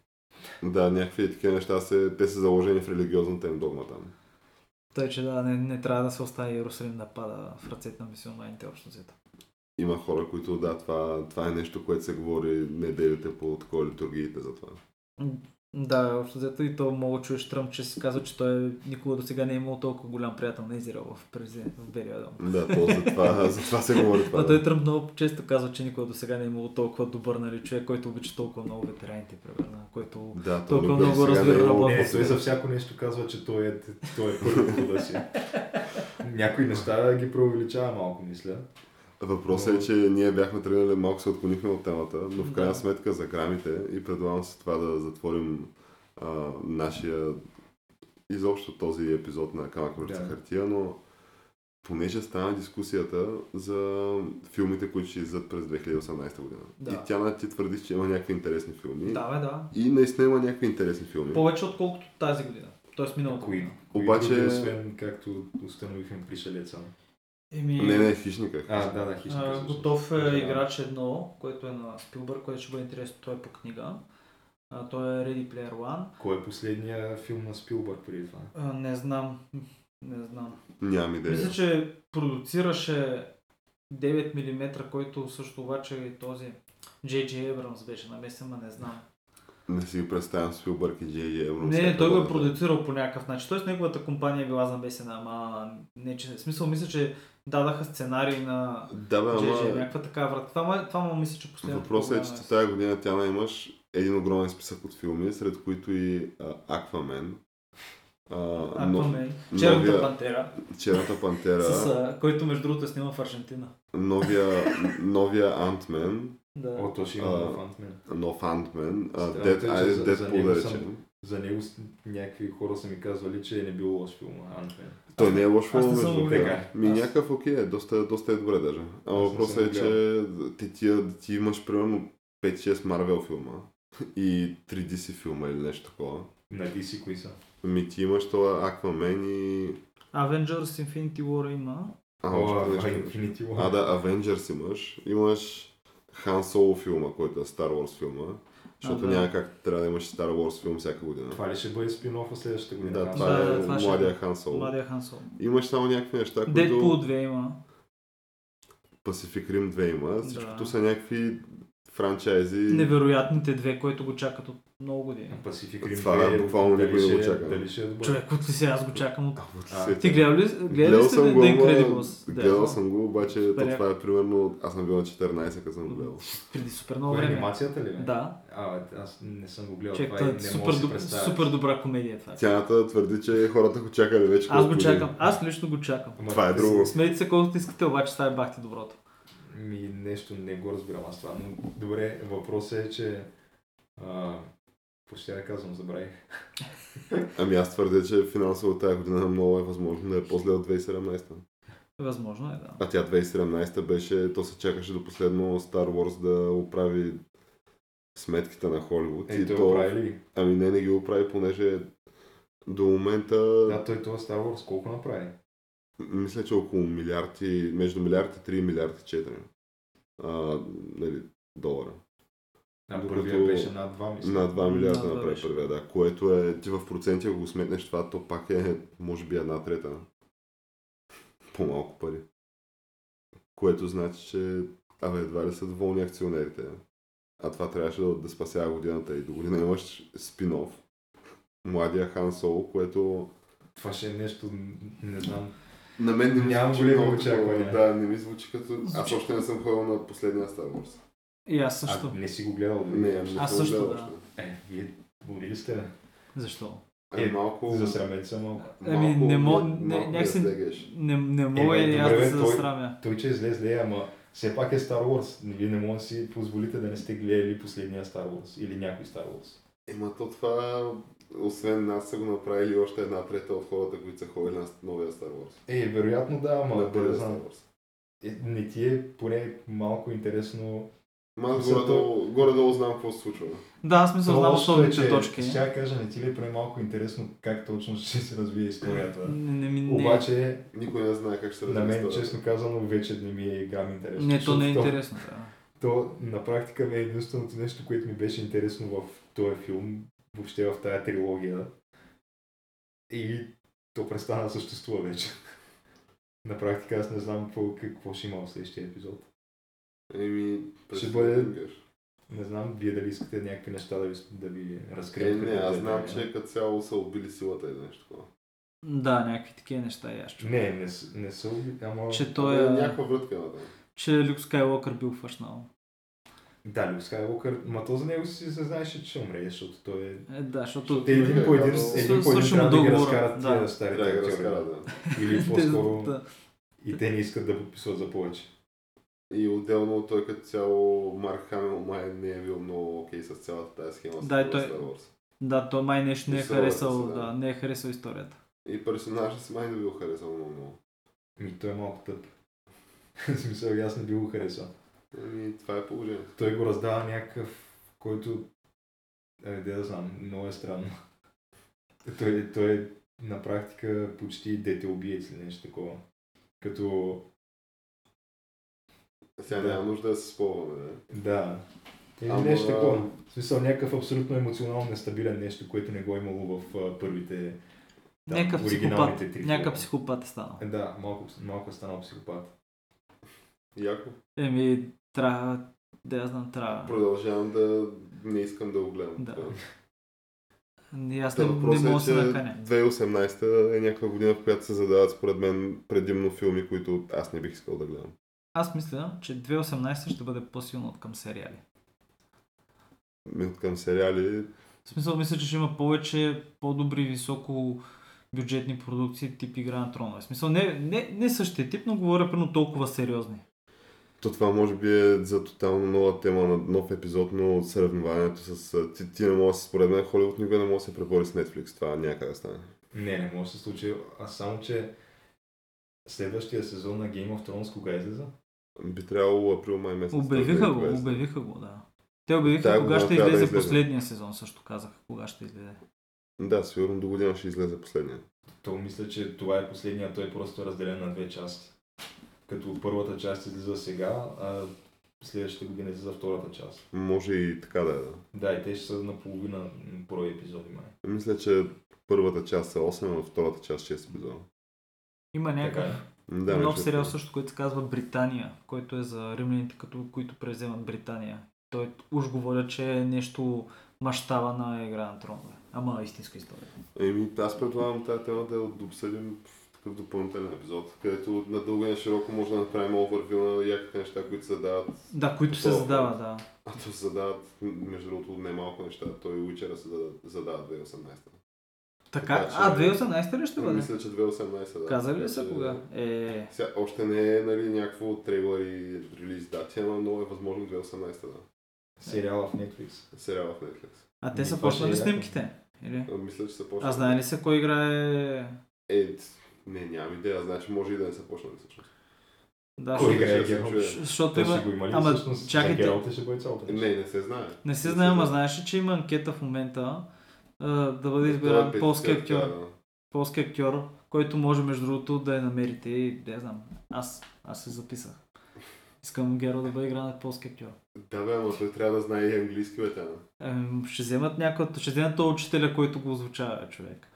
Да, някакви такива неща, се, те са заложени в религиозната им догма там. Тъй, че да, не, не трябва да се остави Иерусалим да пада в ръцете на мисиоманите общо взето. Има хора, които да, това, това е нещо, което се говори неделите по такова литургиите за това. Да, общо взето и то мога чуеш Тръмп, че си казва, че той никога до сега не е имал толкова голям приятел на Израел в, президент, в Белия дом. Да, то за това, за това се говори това. А Да. той Тръмп много често казва, че никога до сега не е имал толкова добър нали, човек, който обича толкова много ветераните, примерно, който Да, то Толкова никога много е разбира имало работа. Той за всяко нещо казва, че той е, той е първи в рода си. Някои неща ги преувеличава малко, мисля. Въпросът е, че ние бяхме тръгнали, малко се отклонихме от темата, но в крайна Да. сметка за грамите и предлагам се това да затворим а, нашия изобщо този епизод на Камък Мъртва Да. хартия, но понеже стана дискусията за филмите, които ще излизат през 2018 година. Да. И тя ти твърди, че има някакви интересни филми. Да, бе, да. И наистина има някакви интересни филми. Повече отколкото тази година. Тоест миналата Кои, година. кои Обаче- други, освен както установихме пришелеца. Еми, Не, не, хищника. А, да, да, хищника. а, готов е Да. играч едно, което е на Спилбърг, което ще бъде интересно. Той е по книга. А, той е Ready Player One. Кой е последния филм на Спилбърг преди това? А, не знам. Не знам. Нямам идея. Мисля, че продуцираше 9 мм, който също обаче и този J.J. Abrams беше намесен, ма не знам. Не си представям Спилбърг и Джей Джей Абрамс. Не, той го е продуцирал по някакъв начин. Тоест неговата компания е била замесена, ама не, че... В смисъл, мисля, че дадаха сценарий на Да, бе, JJ, ама... някаква така врата. Това, това му мисля, че последното. Въпросът е, че тази година тя имаш един огромен списък от филми, сред които и Аквамен, Аквамен, Черната новия- пантера, Черната пантера, с, а, който между другото е снима в Аржентина. новия, новия Антмен, Да. О, то ще има нов Антмен, а, Странното Дед, че айде за- за Дедпул него да съм- речем. За него някакви хора са ми казвали, че не бил лош филм, Ant-Man. Той не е лош аз филм, не съм гледал. Ми Аз- някакъв окей, е, доста, доста е добре даже. А Аз въпросът е, че ти, ти, ти имаш примерно 5-6 Марвел филма и 3 DC филма или нещо такова. На DC кои са? Ми ти имаш това Аквамен и... Avengers Infinity War има. А, О, нещо. Infinity War. А, да, Avengers имаш. Имаш Хан Соло филма, който е Star Wars филма. Защото А, да. няма как трябва да имаш Star Wars филм всяка година. Това ли ще бъде спин-оффа следващата година? Да, това Да, е това ще младия е. Хан Соло. Младия Хан Соло. Имаш само някакви неща, които... Deadpool 2 има. Pacific Rim 2 има. Всичкото Да. са някакви франчайзи. Невероятните две, които го чакат от много години. Pacific Rim Това 2, буквално никой не го ще- чака. Дали ще е добър? Човек, от ли си аз го чакам от... А. Ти гледал ли, гледал ли сте The Incredibles? Гледал съм го, обаче то това е примерно... Аз съм бил на 14, като съм го гледал. Преди супер много е време. анимацията ли? бе? Да. А, аз не съм го гледал Човек, това е не супер, супер добра комедия това. Тяната твърди, че хората го чакали вече. Аз го чакам. Аз лично го чакам. Това е друго. Смейте се колкото искате, обаче това е бахти доброто. Ми нещо не го разбирам аз това, но добре, въпросът е, че а, почти да казвам, забравих. Ами аз твърдя, че финансово тази година много е възможно да е по-зле от 2017. Възможно е, да. А тя 2017 беше, то се чакаше до последно Star Wars да оправи сметките на Холивуд. Е, и той то, прави ли? Ами не, не ги оправи, понеже до момента Да, той това Star Wars колко направи? Мисля, че около милиард и, между милиард и 3 и милиард и 4 а, нали, долара. А Докато първия беше над 2, мисля. На 2 милиарда направи беше. първия, да. Което е, ти в проценти, ако го сметнеш това, то пак е, може би, една трета. По-малко пари. Което значи, че абе, едва ли са доволни акционерите. А това трябваше да, да спасява годината и до година имаш спин-оф. Младия Хан Соло, което Това ще е нещо, не знам. На мен не ми Нямам звучи големи много очаквания. Да, не ми звучи като... Аз още не съм ходил на последния Star Wars. И аз също. А, не си го гледал? да Не, видиш? не Аз съм го също, гледал да. още. Е, вие ли сте? Защо? Е, Е, малко... Засрамете се малко. Ами, не мога- ми- не- ми някакси-. Не, не мога Е, и бе, аз да се бе, той- засрамя. Той, че излезе, зле, ама все пак е Star Wars. Вие не може да си позволите да не сте гледали последния Star Wars или някой Star Wars. Ема то това, освен нас са го направили още една трета от хората, които са ходили на новия Star Wars. Е, вероятно да, ама на да, първия не Star. Wars. Е, не ти е поне малко интересно. Ма аз горе-долу, горе-долу знам какво се случва. Да, аз мисля, знам е, основните че- точки. Ще я кажа, не ти ли е поне малко интересно как точно ще се развие историята? Не, не, не, Обаче, Никой не знае как ще се на развие мен, историята. честно казано, вече не ми е грам интересно. не, то не е интересно. Да. То на практика ми е единственото нещо, което ми беше интересно в този филм, въобще в тази трилогия. И то престана да съществува вече. на практика аз не знам какво, какво ще има в следващия епизод. Еми, Ще бъде-. Не знам, вие дали искате някакви неща да ви, да ви Е, разкрият. не, аз знам, че като цяло са убили силата или нещо такова. да, някакви такива неща и аз чух. Не, не, не са уби, ама... Че той е... Някаква врътка това. Че Люк Скайлокър бил фъшнал. Да, Люк Скайлокър, ма то за него си се знаеше, че ще умре, защото той е... Е, да, защото... Те един по един, Свърши един по един трябва да ги разкарат да. тия старите да актьори. да. Или по-скоро... да. И те не искат да подписват за повече. И отделно той като цяло Марк Хамил май не е бил много окей с цялата тази схема Да, той- Star Wars. Да, той май нещо не е Историята харесал, да. да, не е харесал историята. И персонажът си май не бил харесал много много. Ми той е малко тъп. В смисъл, аз не би го харесал. Ами, това е положението. Той го раздава някакъв, който... Е, де да знам, много е странно. Той, той е на практика почти дете убиец или нещо такова. Като... Сега Да. няма нужда да се спомняме, да. Да. Или Ама- нещо такова. В смисъл, някакъв абсолютно емоционално нестабилен нещо, което не го е имало в а, първите там, някакъв психопат. оригиналните три Някакъв психопат е станал. Е, Да, малко, малко е станал психопат. Яко. Еми, трябва, да я знам, трябва. Продължавам да не искам да го гледам. Да. Това. И аз Та не, не въпросът мога да се е, наканя. 2018 е някаква година, в която се задават според мен предимно филми, които аз не бих искал да гледам. Аз мисля, че 2018 ще бъде по-силно от към сериали. От към сериали, В смисъл, мисля, че ще има повече по-добри, високо бюджетни продукции тип Игра на тронове. В смисъл, не, не, не същия тип, но говоря прено толкова сериозни. То това може би е за тотално нова тема на нов епизод, но съревнованието с... Ти, ти не може, според мен, Холивуд никога не може да се пребори с Netflix. Това да стане. Не, не може да се случи. А само, че следващия сезон на Game of Thrones кога излиза? Би трябвало април-май месец. Обявиха го, излезе. обявиха го, да. Те обявиха Тая кога ще трябва да излезе излезе. последния сезон, също казаха кога ще излезе. Да, сигурно до година ще излезе последния. То мисля, че това е последния, той просто е разделен на две части. Като първата част излиза сега, а следващата година излиза втората част. Може и така да е. да. Да, и те ще са наполовина брой епизоди май. Мисля, че първата част е 8, а втората част 6 епизода. Има Така някакъв е. Да, нов сериал също, който се казва Британия, който е за римляните, като, които преземат Британия. Той уж говоря, че е нещо мащаба на Игра на тронове. Ама истинска история. Еми, аз предлагам тази тема да я обсъдим в такъв допълнителен епизод, където на дълго и на широко може да направим овервю на яките неща, които се задават. Да, които се задават, да. А то се задават, между другото, не малко неща. Той и Уичера се задава- задава 2018. Така, Така че- а, 2018 ли ще бъде? Мисля, че 2018, да. Казали ли са кога? Е, Сега, още не е нали, някакво трейлър и релиз дати, много е възможно 2018, да. Сериала в Netflix. Сериала в Netflix. а те Ами, са почнали снимките? Или? А, Мисля, че са почнали. А знае ли се кой играе... Е, не, нямам идея. Значи може и да не са почнали всъщност. Да, Кой защото- играе Гералт? защото има... го Ама, всъщност? чакайте. Гералт ли ще бъде нещо? Не, не се знае. Не се знае, ама знаеш ли, че има анкета в момента а, да бъде е полски петиция, актьор. да. полски актьор, който може между другото да я намерите и не знам. Аз, аз се записах. Искам Геро да бъде игран от полски актьор. Да, бе, ама той трябва да знае и английски, бе, тя. Ем, ще вземат някой, ще вземат този учителя, който го озвучава, човек.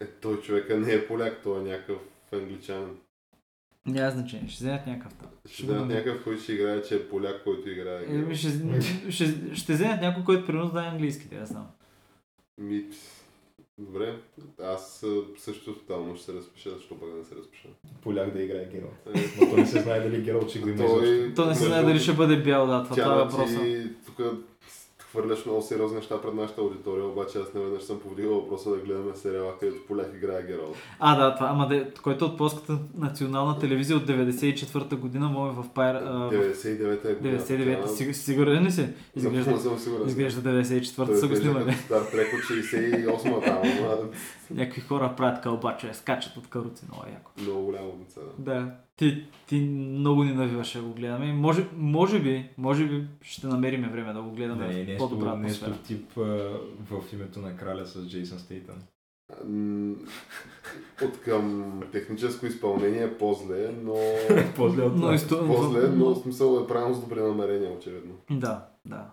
Е, той човека не е поляк, той е някакъв англичанин. Няма значение, ще вземат някакъв там. Ще намеря. някакъв, който ще играе, че е поляк, който играе. Еми, ще, ще, ще вземат някой, който примерно знае английски, да я знам. Ми, добре, аз също тотално ще се разпиша, защо пък не се разпиша. Поляк да играе Гералт. Е, Но то не се знае дали Гералт ще го има той, То не се знае дали ще бъде бял, да, това, това е ти тук хвърляш много сериозни неща пред нашата аудитория, обаче аз неведнъж съм повдигал въпроса да гледаме сериала, където поляк играе Гералт. А, да, това, ама де, който е от полската национална телевизия от 94-та година, в Пайр... а, в 99-та е година. 99-та, сигур, сигурен ли си? Изглежда, Напълно сигурен. изглежда 94-та Той са го снимали. Стар Трек от 68-та там, ама Някакви хора правят кълбача, скачат от каруци, много яко. много голямо деца. да. Ти, ти много ни навиваше да го гледаме. Може, може би, може би ще намериме време да го гледаме Не, в е нещо, по-добра нещо атмосфера. тип а, в името на краля с Джейсън Стейтън. От към техническо изпълнение по-зле, но... После от Но исто... По-зле, но в смисъл е правилно с добри намерения, очевидно. Да, да.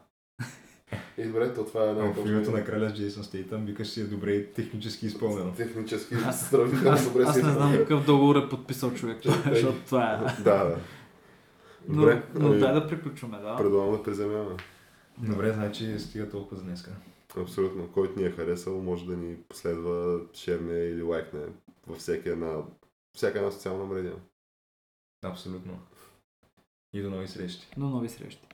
И добре, то това е А, В името на краля с Джейсън Стейтън викаш си е добре технически изпълнено. Технически сравнително добре аз си не знам какъв договор е подписал човек, Чакай. защото това е. Да, да. Но, Добре, но ами, дай да приключваме, да. предлагам да приземяваме. Добре, значи стига толкова за днеска. Абсолютно. Който ни е харесал, може да ни последва, шерне или лайкне във всяка една, всяка една социална мрежа. Абсолютно. И до нови срещи. До нови срещи.